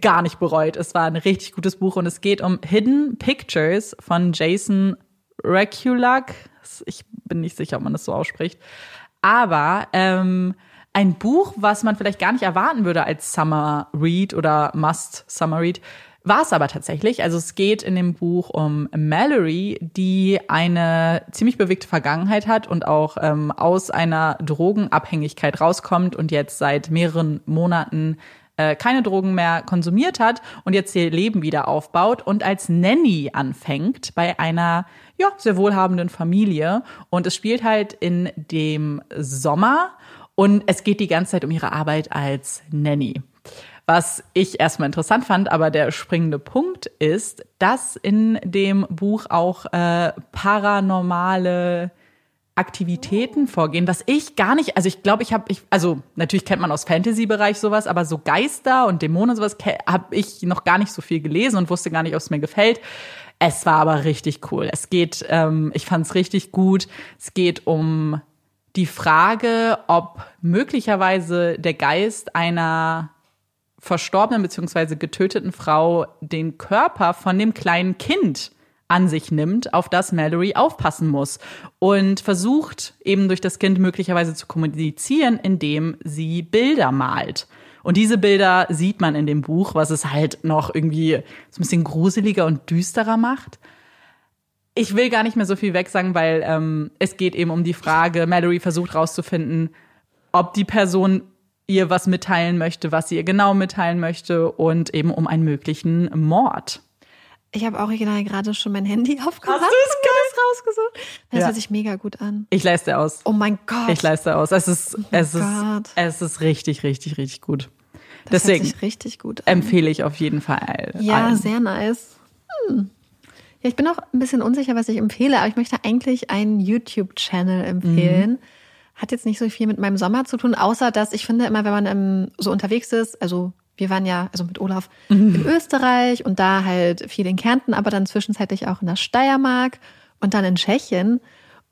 gar nicht bereut. Es war ein richtig gutes Buch und es geht um Hidden Pictures von Jason Reculak. Ich bin nicht sicher, ob man das so ausspricht. Aber ähm, ein Buch, was man vielleicht gar nicht erwarten würde als Summer Read oder Must Summer Read, war es aber tatsächlich. Also es geht in dem Buch um Mallory, die eine ziemlich bewegte Vergangenheit hat und auch ähm, aus einer Drogenabhängigkeit rauskommt und jetzt seit mehreren Monaten äh, keine Drogen mehr konsumiert hat und jetzt ihr Leben wieder aufbaut und als Nanny anfängt bei einer ja sehr wohlhabenden Familie und es spielt halt in dem Sommer und es geht die ganze Zeit um ihre Arbeit als Nanny. Was ich erstmal interessant fand, aber der springende Punkt ist, dass in dem Buch auch äh, paranormale Aktivitäten vorgehen, was ich gar nicht, also ich glaube, ich habe, ich, also natürlich kennt man aus Fantasy-Bereich sowas, aber so Geister und Dämonen und sowas habe ich noch gar nicht so viel gelesen und wusste gar nicht, ob es mir gefällt. Es war aber richtig cool. Es geht, ähm, ich fand es richtig gut. Es geht um die Frage, ob möglicherweise der Geist einer verstorbenen bzw. getöteten Frau den Körper von dem kleinen Kind an sich nimmt, auf das Mallory aufpassen muss und versucht eben durch das Kind möglicherweise zu kommunizieren, indem sie Bilder malt. Und diese Bilder sieht man in dem Buch, was es halt noch irgendwie so ein bisschen gruseliger und düsterer macht. Ich will gar nicht mehr so viel wegsagen, weil ähm, es geht eben um die Frage, Mallory versucht rauszufinden, ob die Person ihr was mitteilen möchte, was sie ihr genau mitteilen möchte und eben um einen möglichen Mord. Ich habe original gerade schon mein Handy aufgemacht Hast und mir das rausgesucht. Das Ja. hört sich mega gut an. Ich leiste aus. Oh mein Gott. Ich leiste aus. Es ist, es ist, es ist richtig, richtig, richtig gut. das Deswegen hört sich richtig gut an. empfehle ich auf jeden Fall. Ja, allen. sehr nice. Hm. Ja, ich bin auch ein bisschen unsicher, was ich empfehle, aber ich möchte eigentlich einen YouTube-Channel empfehlen. Mhm. Hat jetzt nicht so viel mit meinem Sommer zu tun, außer dass ich finde, immer wenn man ähm, so unterwegs ist, also wir waren ja, also mit Olaf, Mhm. in Österreich und da halt viel in Kärnten, aber dann zwischenzeitlich auch in der Steiermark und dann in Tschechien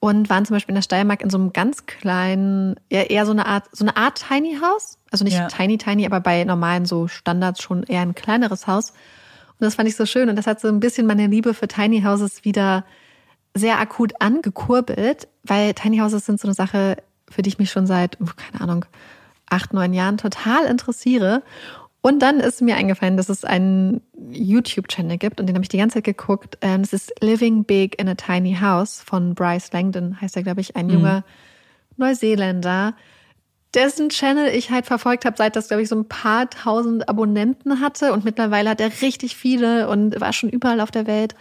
und waren zum Beispiel in der Steiermark in so einem ganz kleinen, eher, eher so eine Art, so eine Art Tiny House. Also nicht Ja. tiny, tiny, aber bei normalen so Standards schon eher ein kleineres Haus. Und das fand ich so schön. Und das hat so ein bisschen meine Liebe für Tiny Houses wieder sehr akut angekurbelt, weil Tiny Houses sind so eine Sache, für die ich mich schon seit, oh, keine Ahnung, acht, neun Jahren total interessiere. Und dann ist mir eingefallen, dass es einen YouTube-Channel gibt und den habe ich die ganze Zeit geguckt. Ähm, Das ist Living Big in a Tiny House von Bryce Langdon, heißt er, glaube ich, ein junger Neuseeländer, dessen Channel ich halt verfolgt habe, seit das, glaube ich, so ein paar tausend Abonnenten hatte. Und mittlerweile hat er richtig viele und war schon überall auf der Welt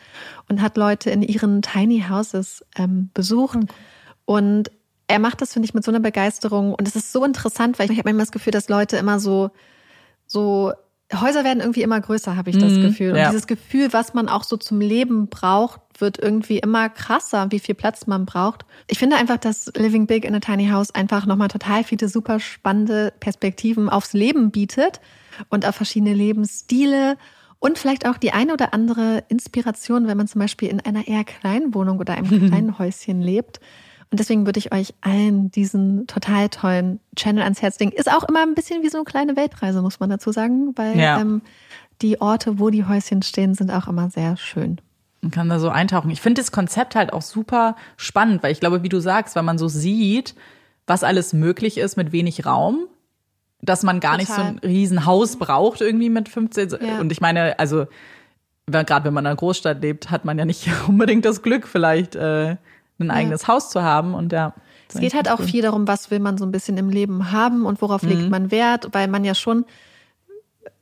und hat Leute in ihren Tiny Houses ähm, besucht. Und er macht das, finde ich, mit so einer Begeisterung. Und es ist so interessant, weil ich, ich habe immer das Gefühl, dass Leute immer so, so Häuser werden irgendwie immer größer, habe ich das Mhm, Gefühl. Und ja. dieses Gefühl, was man auch so zum Leben braucht, wird irgendwie immer krasser, wie viel Platz man braucht. Ich finde einfach, dass Living Big in a Tiny House einfach nochmal total viele super spannende Perspektiven aufs Leben bietet und auf verschiedene Lebensstile und vielleicht auch die eine oder andere Inspiration, wenn man zum Beispiel in einer eher kleinen Wohnung oder einem kleinen Häuschen lebt. Und deswegen würde ich euch allen diesen total tollen Channel ans Herz legen. Ist auch immer ein bisschen wie so eine kleine Weltreise, muss man dazu sagen, weil Ja. ähm, die Orte, wo die Häuschen stehen, sind auch immer sehr schön. Man kann da so eintauchen. Ich finde das Konzept halt auch super spannend, weil ich glaube, wie du sagst, weil man so sieht, was alles möglich ist mit wenig Raum, dass man gar nicht so Total. ein Riesenhaus braucht irgendwie mit 15. Ja. Und ich meine, also wenn- gerade wenn man in einer Großstadt lebt, hat man ja nicht unbedingt das Glück, vielleicht äh, ein eigenes Haus zu haben. Und ja. Es geht halt auch viel darum, was will man so ein bisschen im Leben haben und worauf Mhm. legt man Wert, weil man ja schon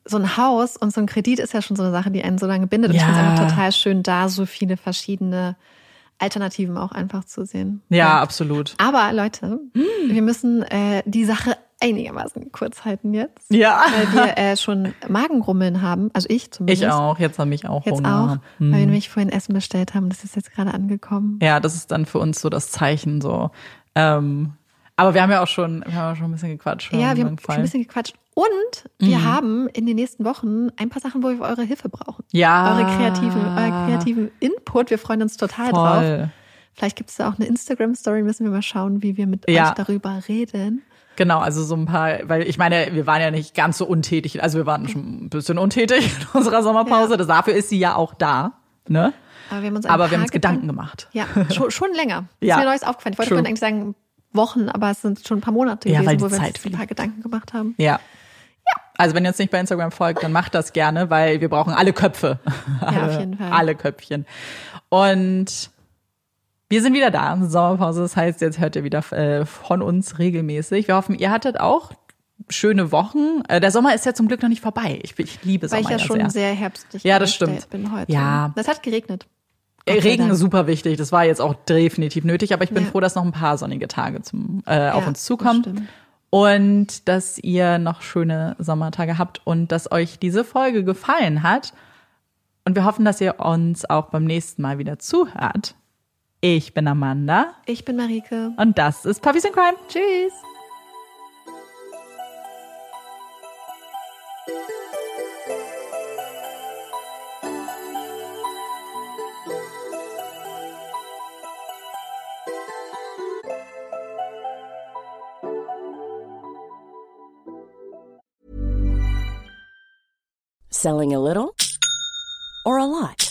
so ein Haus und so ein Kredit ist ja schon so eine Sache, die einen so lange bindet. Und ich Ja. finde es einfach total schön, da so viele verschiedene Alternativen auch einfach zu sehen. Ja, absolut. Aber Leute, wir müssen äh, die Sache einigermaßen kurz halten jetzt. Ja. Weil wir äh, schon Magengrummeln haben. Also ich zumindest. Ich auch. Jetzt habe ich auch Jetzt Hunger. auch, Hm. weil wir nämlich vorhin Essen bestellt haben. Das ist jetzt gerade angekommen. Ja, das ist dann für uns so das Zeichen so. Ähm, aber wir haben ja auch schon, wir haben ja schon ein bisschen gequatscht. Ja, wir haben schon ein bisschen gequatscht. Und wir Mhm. haben in den nächsten Wochen ein paar Sachen, wo wir eure Hilfe brauchen. ja, Eure kreativen, euer kreativen Input. Wir freuen uns total drauf. voll. Vielleicht gibt es da auch eine Instagram-Story, müssen wir mal schauen, wie wir mit Ja. euch darüber reden. Genau, also so ein paar, weil ich meine, wir waren ja nicht ganz so untätig, also wir waren schon ein bisschen untätig in unserer Sommerpause. Ja. Dafür ist sie ja auch da, ne? Aber wir haben uns, Aber wir haben uns Gedanken gemacht. Ja, schon, schon länger. Ja. Ist mir Neues aufgefallen. Ich wollte eigentlich sagen Wochen, aber es sind schon ein paar Monate Ja, gewesen, wo wir Zeit uns ein paar Gedanken gemacht haben. Ja. Also wenn ihr uns nicht bei Instagram folgt, dann macht das gerne, weil wir brauchen alle Köpfe. alle, auf jeden Fall. Alle Köpfchen. Und wir sind wieder da. Sommerpause, das heißt, jetzt hört ihr wieder äh, von uns regelmäßig. Wir hoffen, ihr hattet auch schöne Wochen. Äh, Der Sommer ist ja zum Glück noch nicht vorbei. Ich, ich liebe Weil Sommer ich ja schon sehr. sehr herbstlich Ja, das stimmt. bin heute. Ja. Das hat geregnet. Äh, sei Regen ist super wichtig. Das war jetzt auch definitiv nötig, aber ich bin Ja. froh, dass noch ein paar sonnige Tage zum, äh, auf Ja, uns das zukommen. stimmt. Und dass ihr noch schöne Sommertage habt und dass euch diese Folge gefallen hat. Und wir hoffen, dass ihr uns auch beim nächsten Mal wieder zuhört. Ich bin Amanda Ich bin Marike. und das ist Puppies in Crime. Tschüss. Selling a little or a lot?